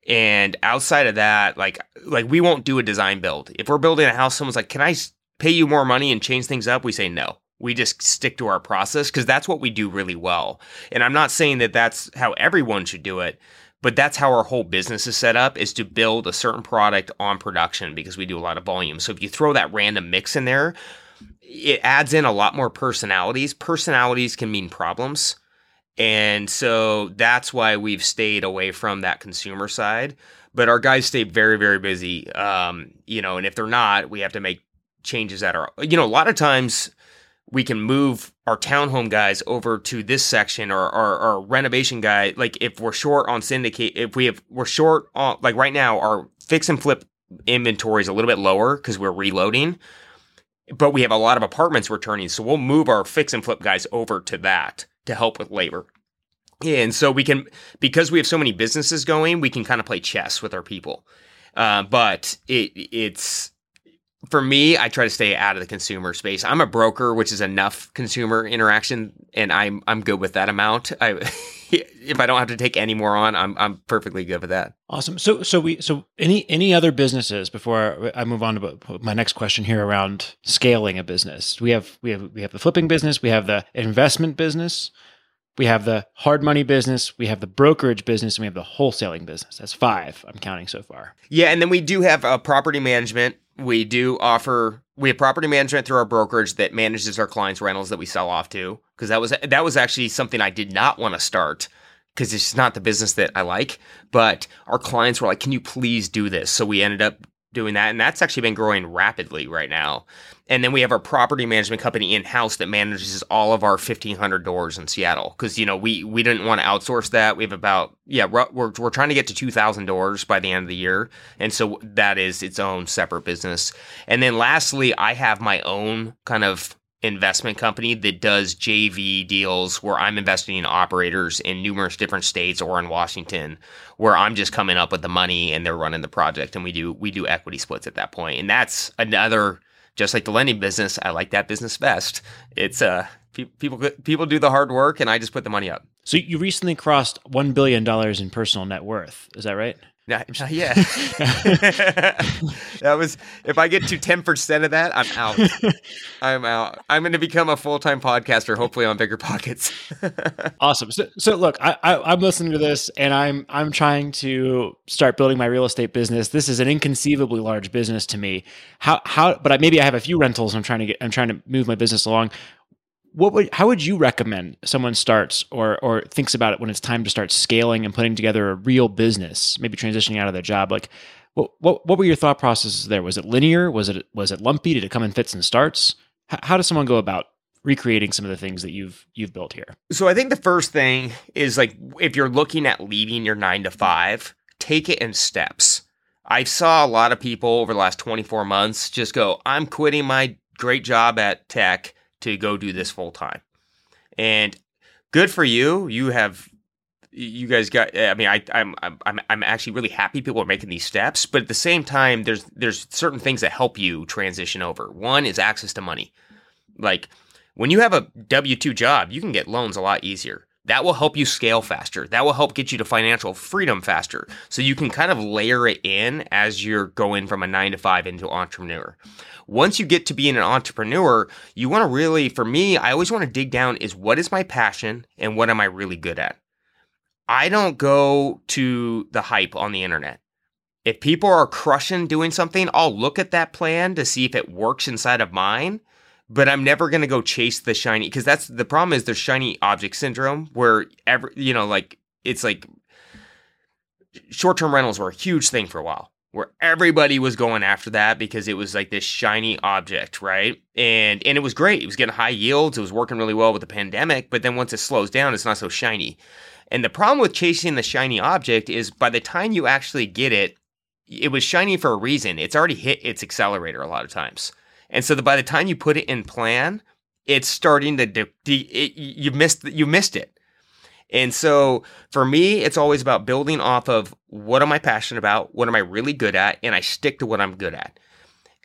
and outside of that, like like we won't do a design build. If we're building a house, someone's like, "Can I pay you more money and change things up?" We say no. We just stick to our process because that's what we do really well. And I'm not saying that that's how everyone should do it, but that's how our whole business is set up is to build a certain product on production because we do a lot of volume. So if you throw that random mix in there, it adds in a lot more personalities. Personalities can mean problems. And so that's why we've stayed away from that consumer side. But our guys stay very, very busy. Um, you know, and if they're not, we have to make changes that are, you know, a lot of times we can move our townhome guys over to this section or our, renovation guy. Like if we're short on syndicate, if we have, we're short on, like right now, our fix and flip inventory is a little bit lower because we're reloading but we have a lot of apartments returning, so we'll move our fix and flip guys over to that to help with labor. And so we can, because we have so many businesses going, we can kind of play chess with our people. Uh, but it it's for me, I try to stay out of the consumer space. I'm a broker, which is enough consumer interaction, and I'm I'm good with that amount. I if I don't have to take any more on, I'm I'm perfectly good with that. Awesome. So so we so any any other businesses before I move on to my next question here around scaling a business. We have we have we have the flipping business, we have the investment business, we have the hard money business, we have the brokerage business, and we have the wholesaling business. That's five. I'm counting so far. Yeah, and then we do have a property management we do offer we have property management through our brokerage that manages our clients' rentals that we sell off to because that was that was actually something I did not want to start because it's not the business that I like. But our clients were like, "Can you please do this?" So we ended up doing that. And that's actually been growing rapidly right now. And then we have our property management company in house that manages all of our 1500 doors in Seattle. Cause, you know, we, we didn't want to outsource that. We have about, yeah, we're, we're trying to get to 2000 doors by the end of the year. And so that is its own separate business. And then lastly, I have my own kind of investment company that does JV deals where I'm investing in operators in numerous different states or in Washington where I'm just coming up with the money and they're running the project and we do we do equity splits at that point. And that's another just like the lending business, I like that business best. It's uh people people do the hard work and I just put the money up. So you recently crossed 1 billion dollars in personal net worth. Is that right? Not yet. that was if I get to ten percent of that, I'm out. I'm out. I'm going to become a full time podcaster, hopefully on BiggerPockets. awesome. So, so look, I, I, I'm listening to this, and I'm I'm trying to start building my real estate business. This is an inconceivably large business to me. How how? But I, maybe I have a few rentals. I'm trying to get. I'm trying to move my business along what would how would you recommend someone starts or or thinks about it when it's time to start scaling and putting together a real business, maybe transitioning out of their job? Like, what what what were your thought processes there? Was it linear? Was it was it lumpy? Did it come in fits and starts? H- how does someone go about recreating some of the things that you've you've built here? So I think the first thing is like if you're looking at leaving your nine to five, take it in steps. I saw a lot of people over the last 24 months just go, I'm quitting my great job at tech to go do this full time. And good for you. You have you guys got I mean I I'm I'm I'm actually really happy people are making these steps, but at the same time there's there's certain things that help you transition over. One is access to money. Like when you have a W2 job, you can get loans a lot easier. That will help you scale faster. That will help get you to financial freedom faster. So you can kind of layer it in as you're going from a 9 to 5 into entrepreneur once you get to being an entrepreneur, you want to really, for me, I always want to dig down is what is my passion and what am I really good at? I don't go to the hype on the internet. If people are crushing doing something, I'll look at that plan to see if it works inside of mine. But I'm never gonna go chase the shiny because that's the problem is there's shiny object syndrome where every you know like it's like short term rentals were a huge thing for a while where everybody was going after that because it was like this shiny object, right? And and it was great. It was getting high yields. It was working really well with the pandemic, but then once it slows down, it's not so shiny. And the problem with chasing the shiny object is by the time you actually get it, it was shiny for a reason. It's already hit its accelerator a lot of times. And so the, by the time you put it in plan, it's starting to de- de- it, you missed you missed it. And so for me, it's always about building off of what am I passionate about? What am I really good at? And I stick to what I'm good at.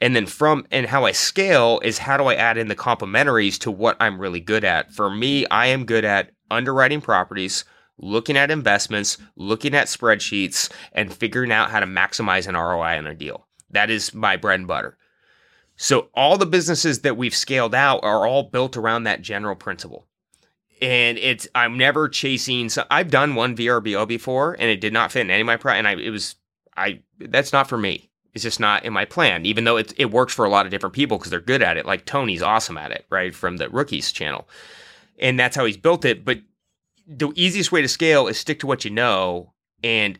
And then from and how I scale is how do I add in the complementaries to what I'm really good at? For me, I am good at underwriting properties, looking at investments, looking at spreadsheets, and figuring out how to maximize an ROI on a deal. That is my bread and butter. So all the businesses that we've scaled out are all built around that general principle and it's I'm never chasing. So I've done one VRBO before, and it did not fit in any of my pri and I it was I that's not for me. It's just not in my plan, even though it it works for a lot of different people because they're good at it. Like Tony's awesome at it, right from the rookies channel, and that's how he's built it. But the easiest way to scale is stick to what you know and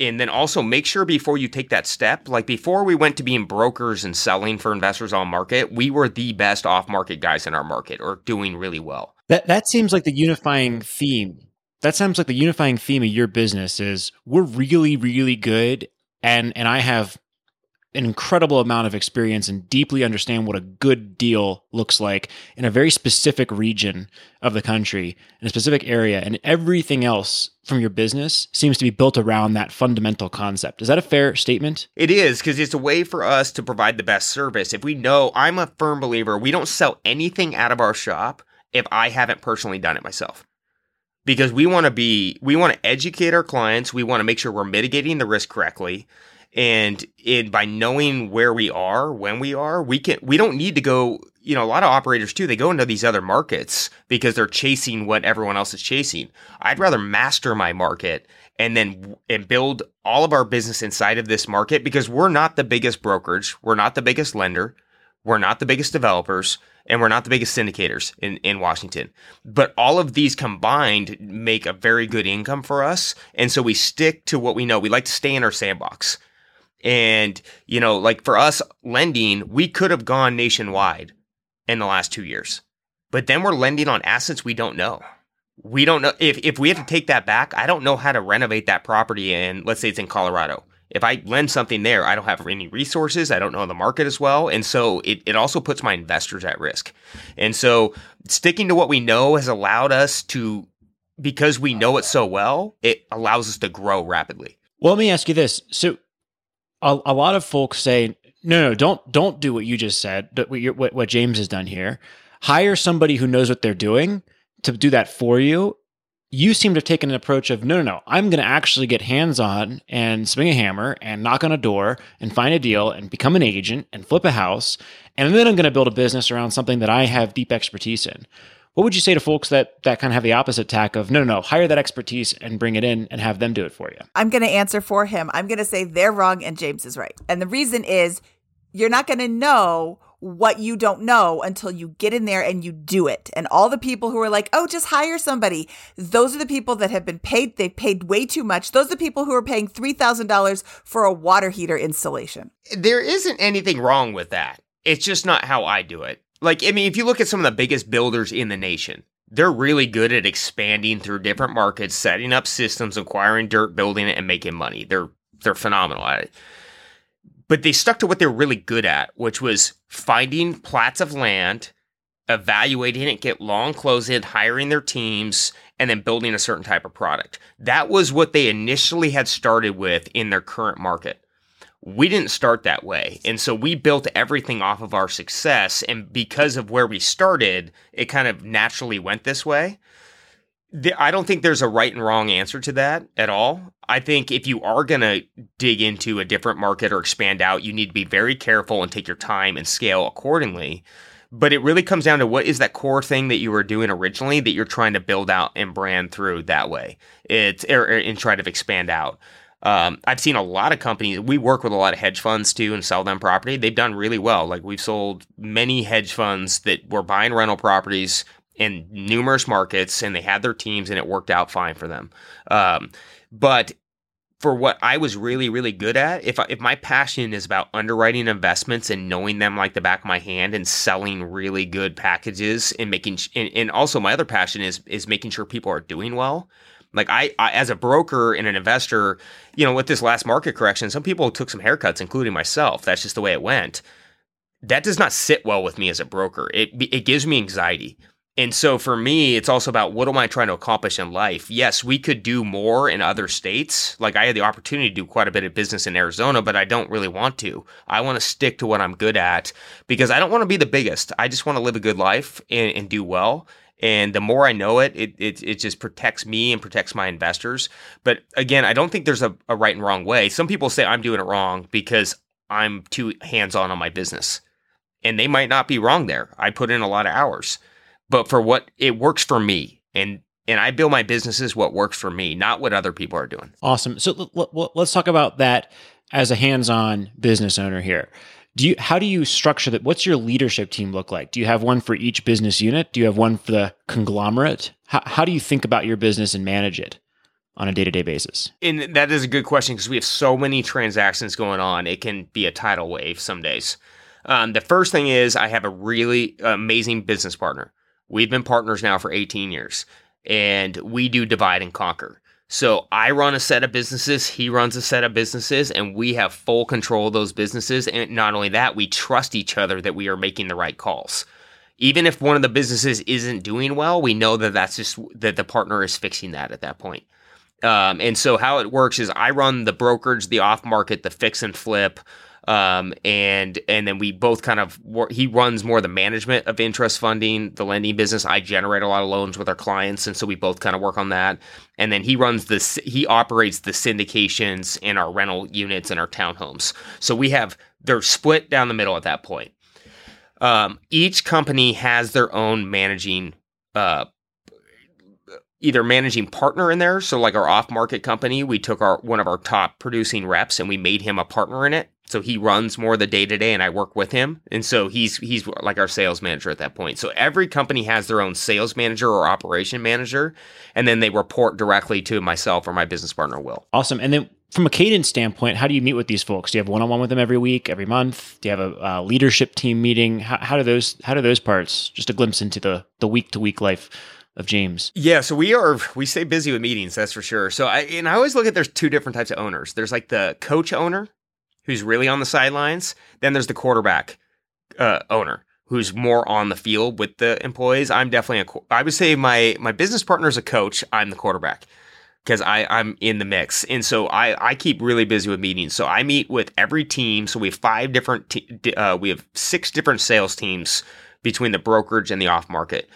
and then also make sure before you take that step like before we went to being brokers and selling for investors on market we were the best off market guys in our market or doing really well. That that seems like the unifying theme. That sounds like the unifying theme of your business is we're really really good and and i have an incredible amount of experience and deeply understand what a good deal looks like in a very specific region of the country, in a specific area, and everything else from your business seems to be built around that fundamental concept. Is that a fair statement? It is because it's a way for us to provide the best service. If we know, I'm a firm believer, we don't sell anything out of our shop if I haven't personally done it myself because we want to be we want to educate our clients we want to make sure we're mitigating the risk correctly and it, by knowing where we are when we are we can we don't need to go you know a lot of operators too they go into these other markets because they're chasing what everyone else is chasing i'd rather master my market and then and build all of our business inside of this market because we're not the biggest brokerage we're not the biggest lender we're not the biggest developers and we're not the biggest syndicators in, in Washington. But all of these combined make a very good income for us. And so we stick to what we know. We like to stay in our sandbox. And, you know, like for us lending, we could have gone nationwide in the last two years. But then we're lending on assets we don't know. We don't know if, if we have to take that back, I don't know how to renovate that property in, let's say it's in Colorado. If I lend something there, I don't have any resources. I don't know the market as well. And so it, it also puts my investors at risk. And so sticking to what we know has allowed us to, because we know it so well, it allows us to grow rapidly. Well, let me ask you this. So a, a lot of folks say, no, no, don't don't do what you just said. What, what, what James has done here. Hire somebody who knows what they're doing to do that for you. You seem to have taken an approach of no, no, no. I'm going to actually get hands on and swing a hammer and knock on a door and find a deal and become an agent and flip a house, and then I'm going to build a business around something that I have deep expertise in. What would you say to folks that that kind of have the opposite tack of no, no, no, hire that expertise and bring it in and have them do it for you? I'm going to answer for him. I'm going to say they're wrong and James is right. And the reason is you're not going to know what you don't know until you get in there and you do it. And all the people who are like, oh, just hire somebody, those are the people that have been paid. They've paid way too much. Those are the people who are paying $3,000 for a water heater installation. There isn't anything wrong with that. It's just not how I do it like I mean, if you look at some of the biggest builders in the nation, they're really good at expanding through different markets, setting up systems, acquiring dirt, building it, and making money. They're they're phenomenal at it. But they stuck to what they're really good at, which was finding plats of land, evaluating it, get long closed, hiring their teams, and then building a certain type of product. That was what they initially had started with in their current market we didn't start that way. And so we built everything off of our success. And because of where we started, it kind of naturally went this way. I don't think there's a right and wrong answer to that at all. I think if you are going to dig into a different market or expand out, you need to be very careful and take your time and scale accordingly. But it really comes down to what is that core thing that you were doing originally that you're trying to build out and brand through that way. It's or, or, and try to expand out. Um, I've seen a lot of companies. We work with a lot of hedge funds too and sell them property. They've done really well. Like we've sold many hedge funds that were buying rental properties in numerous markets, and they had their teams, and it worked out fine for them. Um, but for what I was really, really good at, if I, if my passion is about underwriting investments and knowing them like the back of my hand and selling really good packages and making, and, and also my other passion is is making sure people are doing well like I, I, as a broker and an investor, you know, with this last market correction, some people took some haircuts, including myself. That's just the way it went. That does not sit well with me as a broker. It it gives me anxiety. And so for me, it's also about what am I trying to accomplish in life? Yes, we could do more in other states. Like I had the opportunity to do quite a bit of business in Arizona, but I don't really want to. I want to stick to what I'm good at because I don't want to be the biggest. I just want to live a good life and, and do well. And the more I know it, it, it, it just protects me and protects my investors. But again, I don't think there's a, a right and wrong way. Some people say I'm doing it wrong because I'm too hands on on my business. And they might not be wrong there. I put in a lot of hours. But for what it works for me. and and I build my businesses what works for me, not what other people are doing. Awesome. So l- l- let's talk about that as a hands-on business owner here. Do you how do you structure that? What's your leadership team look like? Do you have one for each business unit? Do you have one for the conglomerate? How, how do you think about your business and manage it on a day-to-day basis? And that is a good question because we have so many transactions going on. It can be a tidal wave some days. Um, the first thing is I have a really amazing business partner. We've been partners now for 18 years, and we do divide and conquer. So I run a set of businesses, he runs a set of businesses, and we have full control of those businesses. And not only that, we trust each other that we are making the right calls. Even if one of the businesses isn't doing well, we know that that's just that the partner is fixing that at that point. Um, and so how it works is I run the brokerage, the off market, the fix and flip, um, and and then we both kind of he runs more the management of interest funding, the lending business. I generate a lot of loans with our clients, and so we both kind of work on that. And then he runs the he operates the syndications in our rental units and our townhomes. So we have they're split down the middle at that point. Um, each company has their own managing uh, either managing partner in there. So like our off market company, we took our one of our top producing reps and we made him a partner in it. So he runs more the day to day and I work with him. And so he's he's like our sales manager at that point. So every company has their own sales manager or operation manager and then they report directly to myself or my business partner Will. Awesome. And then from a cadence standpoint, how do you meet with these folks? Do you have one on one with them every week, every month? Do you have a, a leadership team meeting? How, how do those how do those parts? Just a glimpse into the the week to week life of James. Yeah, so we are we stay busy with meetings, that's for sure. So I and I always look at there's two different types of owners. There's like the coach owner who's really on the sidelines. Then there's the quarterback uh, owner who's more on the field with the employees. I'm definitely a I would say my my business partner is a coach. I'm the quarterback because I I'm in the mix, and so I I keep really busy with meetings. So I meet with every team. So we have five different te- uh, we have six different sales teams between the brokerage and the off market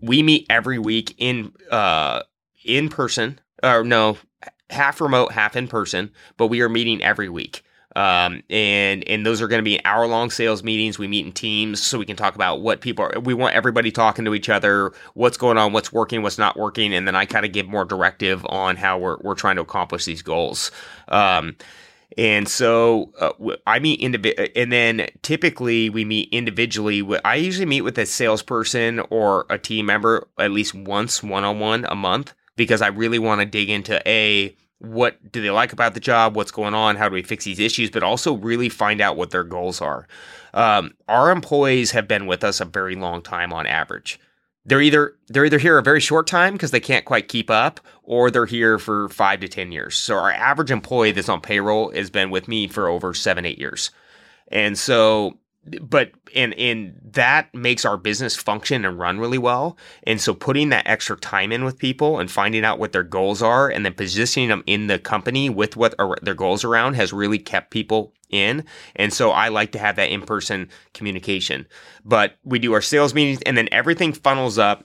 we meet every week in uh in person or no half remote half in person but we are meeting every week um, and and those are going to be hour long sales meetings. We meet in teams so we can talk about what people are. We want everybody talking to each other, what's going on, what's working, what's not working, and then I kind of give more directive on how we're we're trying to accomplish these goals. Um, and so uh, I meet individual, and then typically we meet individually. I usually meet with a salesperson or a team member at least once, one on one a month, because I really want to dig into a what do they like about the job, what's going on, how do we fix these issues, but also really find out what their goals are. Um, our employees have been with us a very long time on average. They're either they're either here a very short time because they can't quite keep up or they're here for five to ten years. So our average employee that's on payroll has been with me for over seven eight years. And so but and and that makes our business function and run really well. And so putting that extra time in with people and finding out what their goals are and then positioning them in the company with what are their goals around has really kept people in. And so i like to have that in-person communication. But we do our sales meetings and then everything funnels up.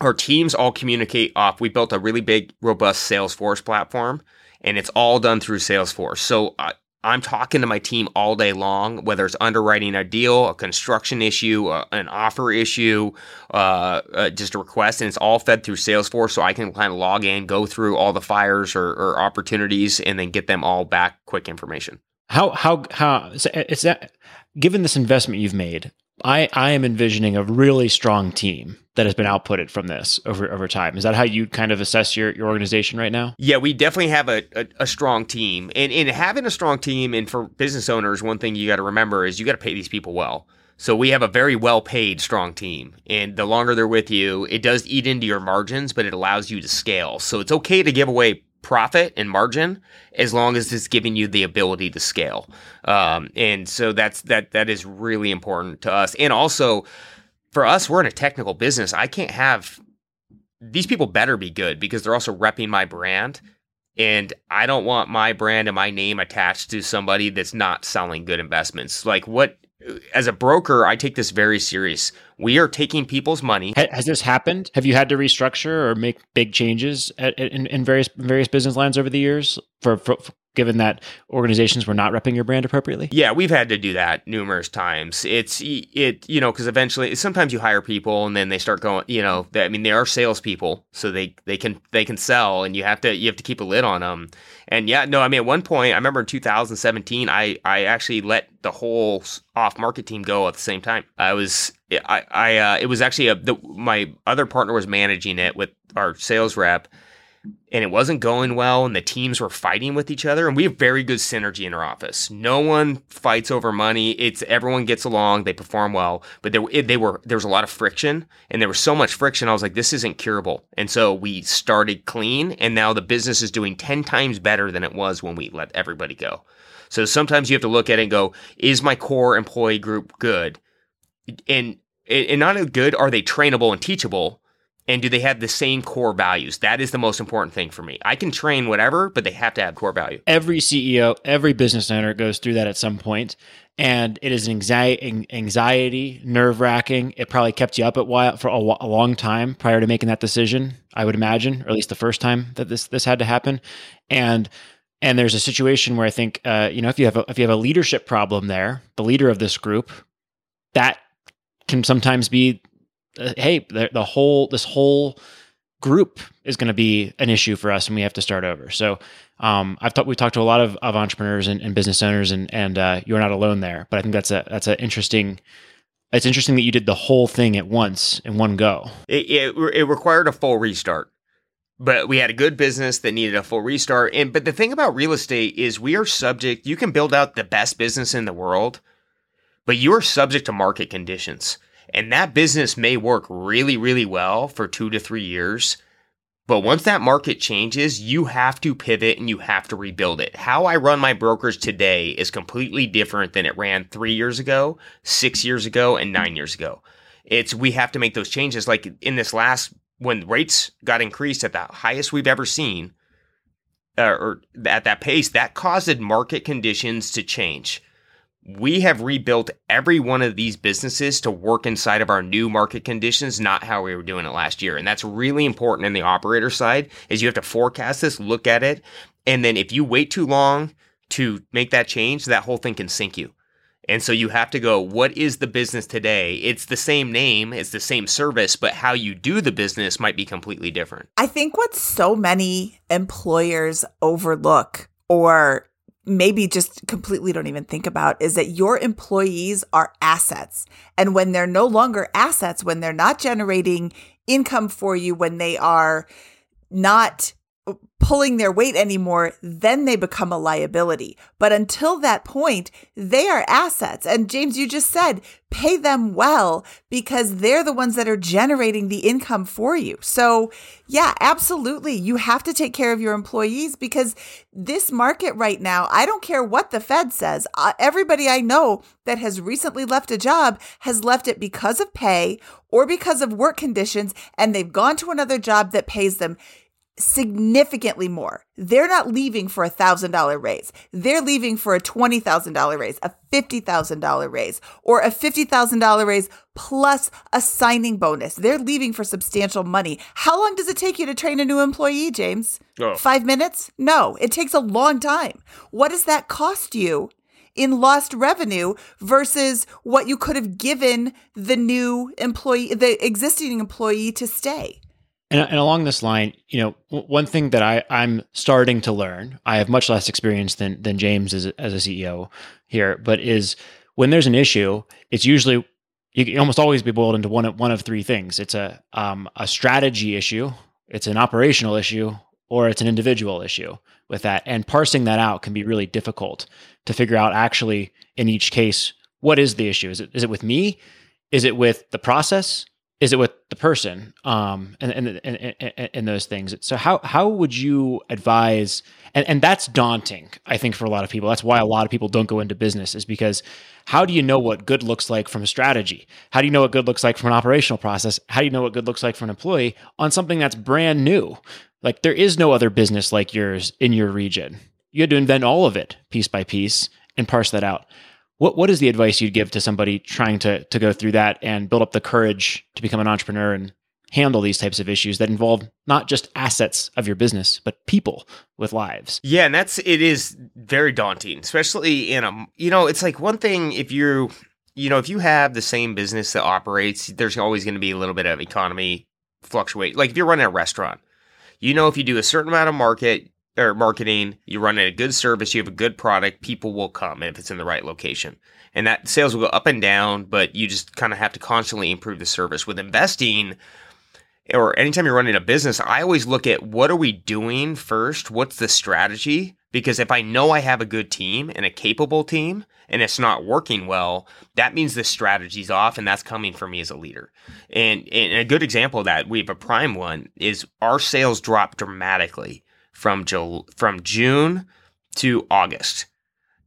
Our teams all communicate off. We built a really big robust salesforce platform and it's all done through salesforce. So uh, I'm talking to my team all day long, whether it's underwriting a deal, a construction issue, uh, an offer issue, uh, uh, just a request, and it's all fed through Salesforce. So I can kind of log in, go through all the fires or, or opportunities, and then get them all back quick information. How how how it's that given this investment you've made, I, I am envisioning a really strong team that has been outputted from this over over time. Is that how you kind of assess your, your organization right now? Yeah, we definitely have a, a, a strong team. And, and having a strong team, and for business owners, one thing you got to remember is you got to pay these people well. So we have a very well paid, strong team. And the longer they're with you, it does eat into your margins, but it allows you to scale. So it's okay to give away profit and margin as long as it's giving you the ability to scale. Um, and so that's that that is really important to us. And also for us, we're in a technical business. I can't have these people better be good because they're also repping my brand. And I don't want my brand and my name attached to somebody that's not selling good investments. Like what as a broker, I take this very serious. We are taking people's money. Has this happened? Have you had to restructure or make big changes at, in, in, various various business lines over the years for, for given that organizations were not repping your brand appropriately? Yeah, we've had to do that numerous times. It's it you know because eventually sometimes you hire people and then they start going you know they, I mean they are salespeople so they they can they can sell and you have to you have to keep a lid on them. And yeah, no, I mean at one point I remember in 2017 I I actually let the whole off market team go at the same time. I was I I uh, it was actually a the, my other partner was managing it with our sales rep and it wasn't going well and the teams were fighting with each other and we have very good synergy in our office. No one fights over money. It's everyone gets along. They perform well. But there it, they were there was a lot of friction and there was so much friction i was like this isn't curable. And so we started clean and now the business is doing 10 times better than it was when we let everybody go. So sometimes you have to look at it and go is my core employee group good? And and not good are they trainable and teachable and do they have the same core values? That is the most important thing for me. I can train whatever, but they have to have core value. Every CEO, every business owner goes through that at some point, and it is an anxiety, anxiety nerve wracking. It probably kept you up at while for a, a, long time prior to making that decision. I would imagine, or at least the first time that this this had to happen, and and there's a situation where I think uh, you know if you have a, if you have a leadership problem there, the leader of this group, that can sometimes be uh, hey, the, the whole this whole group is going to be an issue for us, and we have to start over. So um, I've talked we talked to a lot of, of entrepreneurs and, and business owners, and and uh, you're not alone there. But I think that's a that's an interesting. It's interesting that you did the whole thing at once in one go. It, it, it required a full restart but we had a good business that needed a full restart and but the thing about real estate is we are subject you can build out the best business in the world but you are subject to market conditions and that business may work really, really well for two to three years. But once that market changes, you have to pivot and you have to rebuild it. How I run my brokers today is completely different than it ran three years ago, six years ago, and nine years ago. It's we have to make those changes. Like in this last, when rates got increased at the highest we've ever seen, uh, or at that pace, that caused market conditions to change we have rebuilt every one of these businesses to work inside of our new market conditions, not how we were doing it last year. And that's really important in the operator side is you have to forecast this, look at it. And then if you wait too long to make that change, that whole thing can sink you. And so you have to go, what is the business today? It's the same name, it's the same service, but how you do the business might be completely different. I think what so many employers overlook or maybe just completely don't even think about is that your employees are assets. And when they're no longer assets, when they're not generating income for you, when they are not pulling their weight anymore, then they become a liability. But until that point, they are assets. And James, you just said, pay them well because they're the ones that are generating the income for you. So, yeah, absolutely. You have to take care of your employees because this market right now, I don't care what the Fed says. Uh, everybody I know that has recently left a job has left it because of pay or because of work conditions, and they've gone to another job that pays them significantly more. They're not leaving for a thousand dollar raise. They're leaving for a twenty thousand dollar raise, a fifty thousand dollar raise, or a fifty thousand dollar raise plus a signing bonus. They're leaving for substantial money. How long does it take you to train a new employee, James? Oh. Five minutes? No, it takes a long time. What does that cost you in lost revenue versus what you could have given the new employee, the existing employee to stay? And, and, along this line, you know, w- one thing that I, I'm starting to learn, I have much less experience than than James as a, as a CEO here, but is when there's an issue, it's usually you can almost always be boiled into one of, one of three things. It's a um, a strategy issue, it's an operational issue, or it's an individual issue with that. And parsing that out can be really difficult to figure out actually in each case what is the issue. Is it is it with me? Is it with the process? Is it with the person um and and, and and those things? So how how would you advise and and that's daunting i think for a lot of people. That's why a lot of people don't go into business is because how do you know what good looks like from a strategy? How do you know what good looks like from an operational process? How do you know what good looks like for an employee on something that's brand new? Like there is no other business like yours in your region. You had to invent all of it piece by piece and parse that out what what is the advice you'd give to somebody trying to to go through that and build up the courage to become an entrepreneur and handle these types of issues that involve not just assets of your business, but people with lives. Yeah, and that's it is very daunting, especially in a you know, it's like one thing if you you know, if you have the same business that operates, there's always going to be a little bit of economy fluctuate. Like if you're running a restaurant, you know if you do a certain amount of market or marketing, you run a good service, you have a good product, people will come if it's in the right location. And that sales will go up and down, but you just kind of have to constantly improve the service. With investing, or anytime you're running a business, I always look at what are we doing first? What's the strategy? Because if I know I have a good team and a capable team and it's not working well, that means the strategy's off and that's coming from me as a leader. And, and a good example of that, we have a prime one, is our sales dropped dramatically from, from June to August.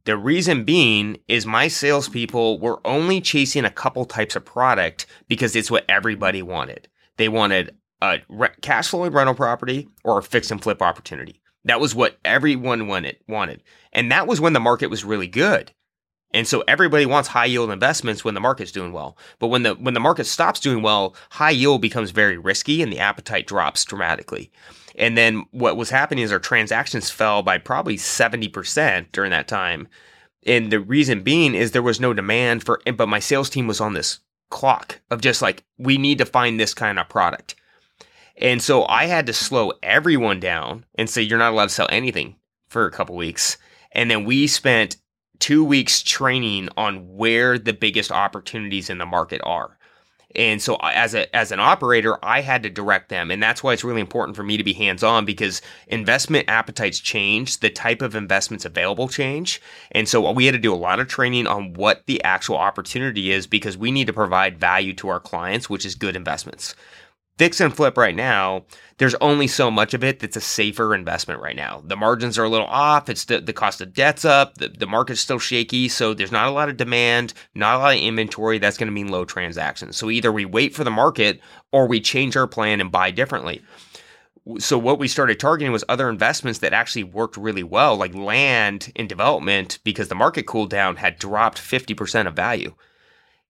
The reason being is my salespeople were only chasing a couple types of product because it's what everybody wanted. They wanted a re- cash flowing rental property or a fix and flip opportunity. That was what everyone wanted, wanted. And that was when the market was really good. And so everybody wants high yield investments when the market's doing well. But when the when the market stops doing well, high yield becomes very risky and the appetite drops dramatically. And then what was happening is our transactions fell by probably 70% during that time. And the reason being is there was no demand for but my sales team was on this clock of just like, we need to find this kind of product. And so I had to slow everyone down and say, you're not allowed to sell anything for a couple weeks. And then we spent two weeks training on where the biggest opportunities in the market are. And so as a as an operator, I had to direct them. And that's why it's really important for me to be hands-on because investment appetites change, the type of investments available change. And so we had to do a lot of training on what the actual opportunity is because we need to provide value to our clients, which is good investments fix and flip right now, there's only so much of it that's a safer investment right now. The margins are a little off. It's the, the cost of debt's up. The, the market's still shaky. So there's not a lot of demand, not a lot of inventory. That's going to mean low transactions. So either we wait for the market or we change our plan and buy differently. So what we started targeting was other investments that actually worked really well, like land in development, because the market cooled down had dropped 50% of value.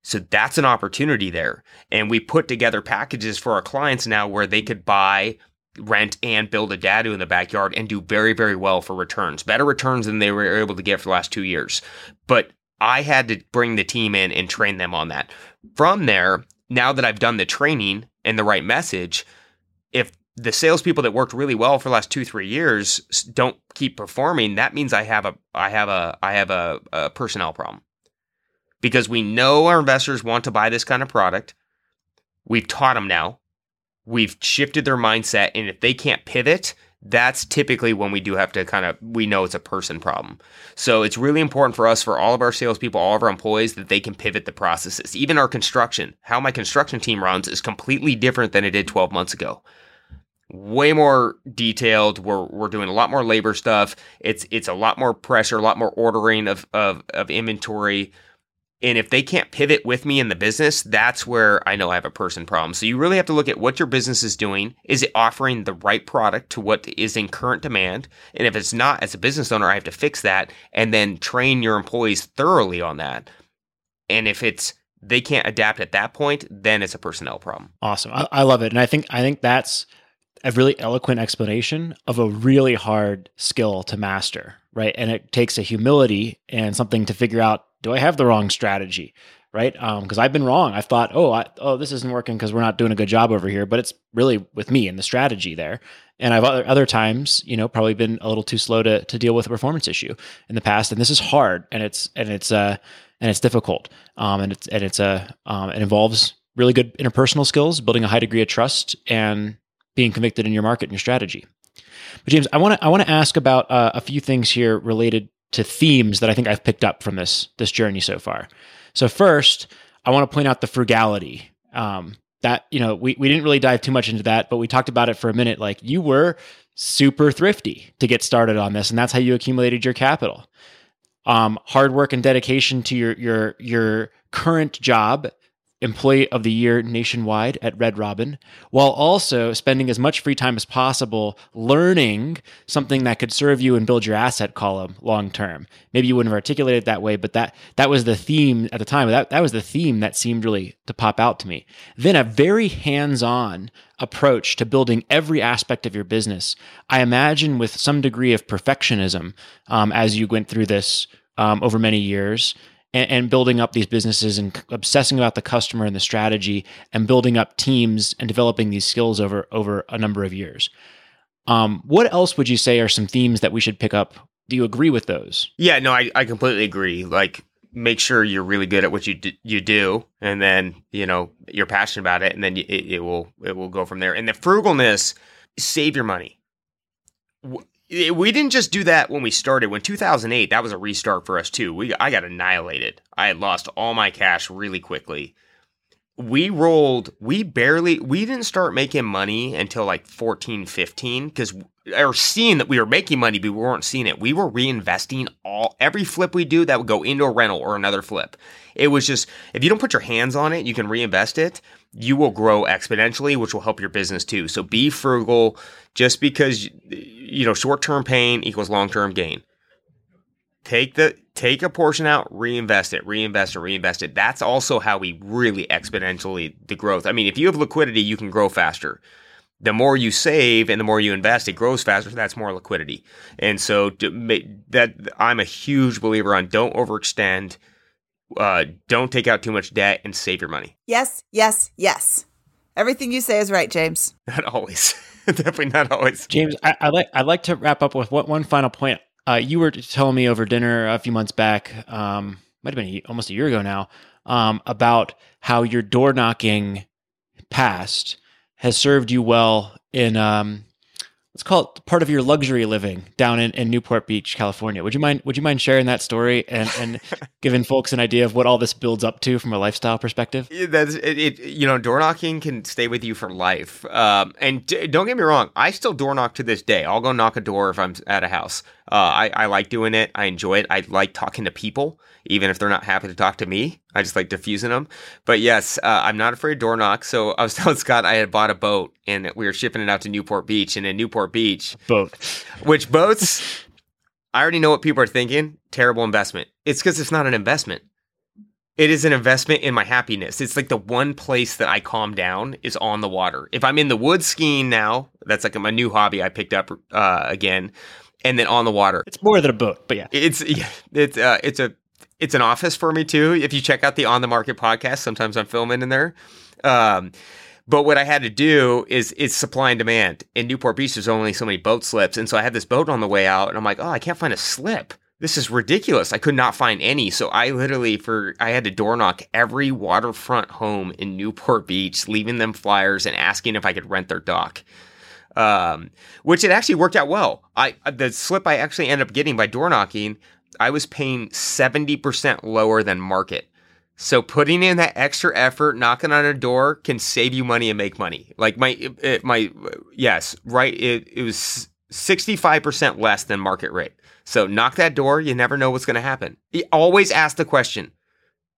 So that's an opportunity there. And we put together packages for our clients now where they could buy, rent, and build a DADU in the backyard and do very, very well for returns. Better returns than they were able to get for the last two years. But I had to bring the team in and train them on that. From there, now that I've done the training and the right message, if the salespeople that worked really well for the last two, three years don't keep performing, that means I have a I have a I have a, a personnel problem because we know our investors want to buy this kind of product. We've taught them now. We've shifted their mindset. And if they can't pivot, that's typically when we do have to kind of we know it's a person problem. So it's really important for us, for all of our salespeople, all of our employees, that they can pivot the processes. Even our construction, how my construction team runs is completely different than it did 12 months ago. Way more detailed. We're we're doing a lot more labor stuff. It's it's a lot more pressure, a lot more ordering of of, of inventory. And if they can't pivot with me in the business, that's where I know I have a person problem. So you really have to look at what your business is doing. Is it offering the right product to what is in current demand? And if it's not, as a business owner, I have to fix that and then train your employees thoroughly on that. And if it's they can't adapt at that point, then it's a personnel problem. Awesome. I, I love it. And I think I think that's a really eloquent explanation of a really hard skill to master, right? And it takes a humility and something to figure out do I have the wrong strategy? Right? Because um, I've been wrong. I've thought, oh, I, oh, this isn't working because we're not doing a good job over here. But it's really with me and the strategy there. And I've other, other times, you know, probably been a little too slow to to deal with a performance issue in the past. And this is hard, and it's and it's uh and it's difficult. Um, and it's and it's a uh, um, it involves really good interpersonal skills, building a high degree of trust, and being convicted in your market and your strategy. But James, I want to I want to ask about uh, a few things here related to themes that I think I've picked up from this this journey so far. So first, I want to point out the frugality. Um, that you know, we we didn't really dive too much into that, but we talked about it for a minute. Like you were super thrifty to get started on this, and that's how you accumulated your capital. Um, hard work and dedication to your your your current job Employee of the Year nationwide at Red Robin, while also spending as much free time as possible learning something that could serve you and build your asset column long term. Maybe you wouldn't have articulated it that way, but that that was the theme at the time. That that was the theme that seemed really to pop out to me. Then a very hands-on approach to building every aspect of your business. I imagine with some degree of perfectionism um, as you went through this um, over many years and, and, building up these businesses and obsessing about the customer and the strategy and building up teams and developing these skills over over a number of years. Um, what else would you say are some themes that we should pick up? Do you agree with those? Yeah, no, I, I completely agree. Like make sure you're really good at what you do, you do and then you know you're passionate about it and then it, it will it will go from there and the frugalness save your money we didn't just do that when we started. When 2008 that was a restart for us too. We i got annihilated. I had lost all my cash really quickly. We rolled we barely we didn't start making money until like 14 15 because or seeing that we were making money but we weren't seeing it. We were reinvesting all every flip we do that would go into a rental or another flip. It was just if you don't put your hands on it you can reinvest it you will grow exponentially which will help your business too. So be frugal just because you know short-term pain equals long-term gain take the take a portion out, reinvest it, reinvest it, reinvest it. That's also how we really exponentially the growth. I mean, if you have liquidity, you can grow faster. The more you save and the more you invest, it grows faster. So that's more liquidity. And so that I'm a huge believer on don't overextend, uh, don't take out too much debt, and save your money. Yes, yes, yes. Everything you say is right, James. Not always. Definitely not always. James, I, I like I'd like to wrap up with what, one final point uh, you were telling me over dinner a few months back, um, might have been almost a year ago now, um, about how your door knocking past has served you well in um, let's call it part of your luxury living down in, in Newport Beach, California. Would you mind would you mind sharing that story and, and giving folks an idea of what all this builds up to from a lifestyle perspective? That's it, it you know, door knocking can stay with you for life. Um, and d- don't get me wrong, I still door knock to this day. I'll go knock a door if I'm at a house. Uh, I, I like doing it. I enjoy it. I like talking to people even if they're not happy to talk to me. I just like diffusing them. But yes, uh, I'm not afraid of door knocks. So I was telling Scott I had bought a boat and we were shipping it out to Newport Beach. And in Newport Beach, boat, which boats, I already know what people are thinking. Terrible investment. It's because it's not an investment. It is an investment in my happiness. It's like the one place that I calm down is on the water. If I'm in the woods skiing now, that's like my new hobby I picked up uh, again, and then on the water. It's more than a boat, but yeah, it's yeah, it's uh, it's a it's an office for me too. If you check out the On the Market podcast, sometimes I'm filming in there. Um, but what I had to do is it's supply and demand. In Newport Beach, there's only so many boat slips, and so I had this boat on the way out, and I'm like, oh, I can't find a slip. This is ridiculous. I could not find any. So I literally for I had to door knock every waterfront home in Newport Beach, leaving them flyers and asking if I could rent their dock. Um, which it actually worked out well. I the slip I actually ended up getting by door knocking I was paying 70% lower than market. So putting in that extra effort, knocking on a door can save you money and make money. Like my, it, my, yes, right. It, it was 65% less than market rate. So knock that door. You never know what's going to happen. You always ask the question.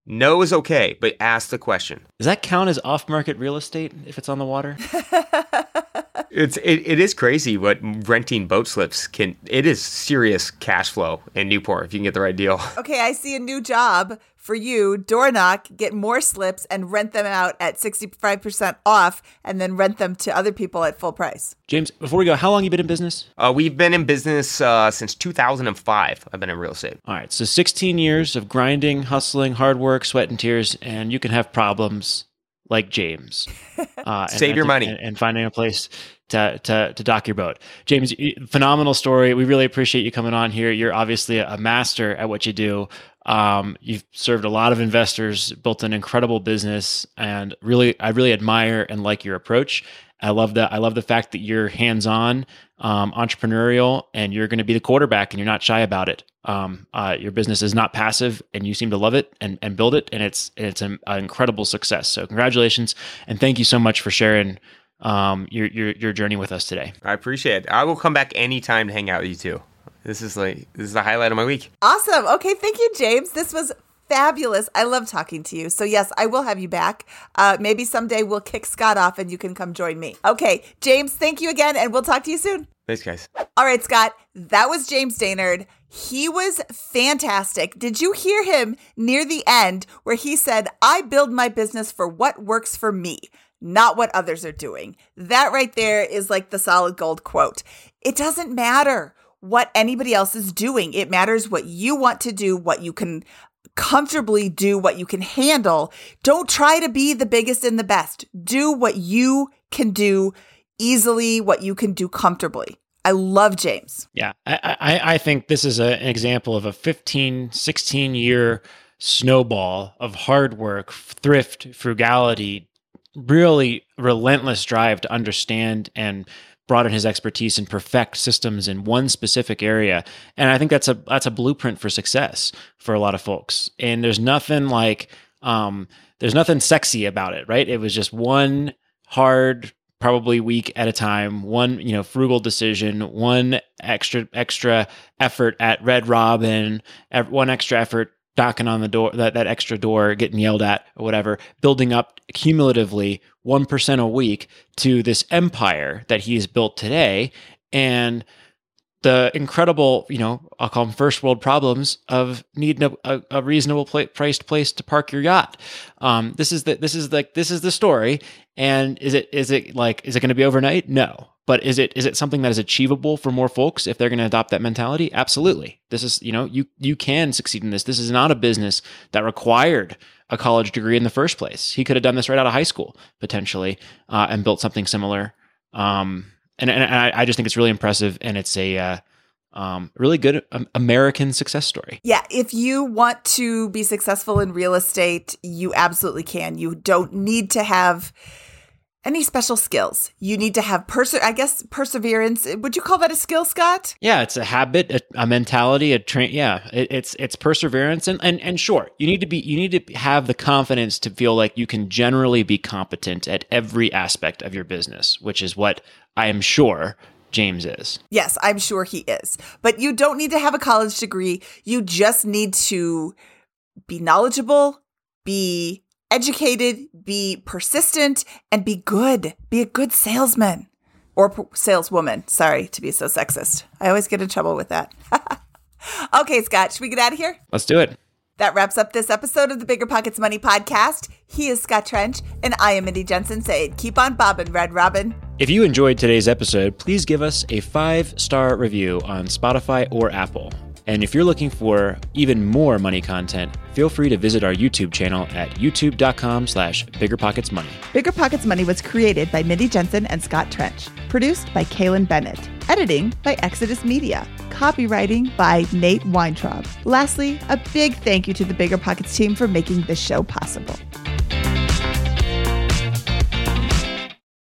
No is okay, but ask the question. Does that count as off market real estate if it's on the water? it's it, it is crazy what renting boat slips can it is serious cash flow in Newport if you can get the right deal. Okay, I see a new job for you. Door knock, get more slips and rent them out at 65% off and then rent them to other people at full price. James, before we go, how long you been in business? Uh, we've been in business uh, since 2005. I've been in real estate. All right, so 16 years of grinding, hustling, hard work, sweat and tears and you can have problems like James. Uh, Save your money and, and, finding a place to, to, to dock your boat. James, phenomenal story. We really appreciate you coming on here. You're obviously a master at what you do. Um, you've served a lot of investors, built an incredible business, and really, I really admire and like your approach. I love that. I love the fact that you're hands-on, um, entrepreneurial, and you're going to be the quarterback, and you're not shy about it. Um, uh, your business is not passive, and you seem to love it and, and build it, and it's it's an, an incredible success. So congratulations, and thank you so much for sharing um, your, your your journey with us today. I appreciate it. I will come back anytime to hang out with you too. This is like this is the highlight of my week. Awesome. Okay, thank you, James. This was fabulous. I love talking to you. So, yes, I will have you back. Uh, maybe someday we'll kick Scott off and you can come join me. Okay, James, thank you again, and we'll talk to you soon. Thanks, guys. All right, Scott, that was James Dainard. He was fantastic. Did you hear him near the end where he said, I build my business for what works for me, not what others are doing? That right there is like the solid gold quote. It doesn't matter what anybody else is doing, it matters what you want to do, what you can comfortably do, what you can handle. Don't try to be the biggest and the best. Do what you can do easily, what you can do comfortably. I love James. Yeah, I, I, I think this is a, an example of a 15, 16 year snowball of hard work, thrift, frugality, really relentless drive to understand and broaden his expertise and perfect systems in one specific area. And I think that's a that's a blueprint for success for a lot of folks. And there's nothing like um, there's nothing sexy about it, right? It was just one hard probably week at a time one you know frugal decision one extra extra effort at red robin one extra effort knocking on the door that, that extra door getting yelled at or whatever building up cumulatively 1% a week to this empire that he's built today. And the incredible, you know, I'll call them first world problems of needing a, a, reasonable pl- priced place to park your yacht. Um, this is the this is like this is the story. And is it is it like is it going to be overnight? No. But is it is it something that is achievable for more folks if they're going to adopt that mentality? Absolutely. This is you know you you can succeed in this. This is not a business that required a college degree in the first place. He could have done this right out of high school potentially uh, and built something similar. Um, and, and I, I, just think it's really impressive, and it's a uh, um, really good American success story. Yeah, if you want to be successful in real estate, you absolutely can. You don't need to have any special skills. You need to have perse- I guess perseverance. Would you call that a skill, Scott? Yeah, it's a habit, a, a mentality, a train. Yeah, it, it's it's perseverance, and and and sure, you need to be you need to have the confidence to feel like you can generally be competent at every aspect of your business, which is what I am sure James is. Yes, I'm sure he is. But you don't need to have a college degree. You just need to be knowledgeable, be educated, be persistent, and be good. Be a good salesman or p- saleswoman. Sorry to be so sexist. I always get in trouble with that. okay, Scott, should we get out of here? Let's do it. That wraps up this episode of the BiggerPockets Money podcast. He is Scott Trench, and I am Mindy Jensen saying, keep on bobbing, Red Robin. If you enjoyed today's episode, please give us a five star review on Spotify or Apple. And if you're looking for even more money content, feel free to visit our YouTube channel at youtube.com slash biggerpocketsmoney. BiggerPockets Money was created by Mindy Jensen and Scott Trench. Produced by Kaylin Bennett. Editing by Exodus Media. Copywriting by Nate Weintraub. Lastly, a big thank you to the BiggerPockets team for making this show possible.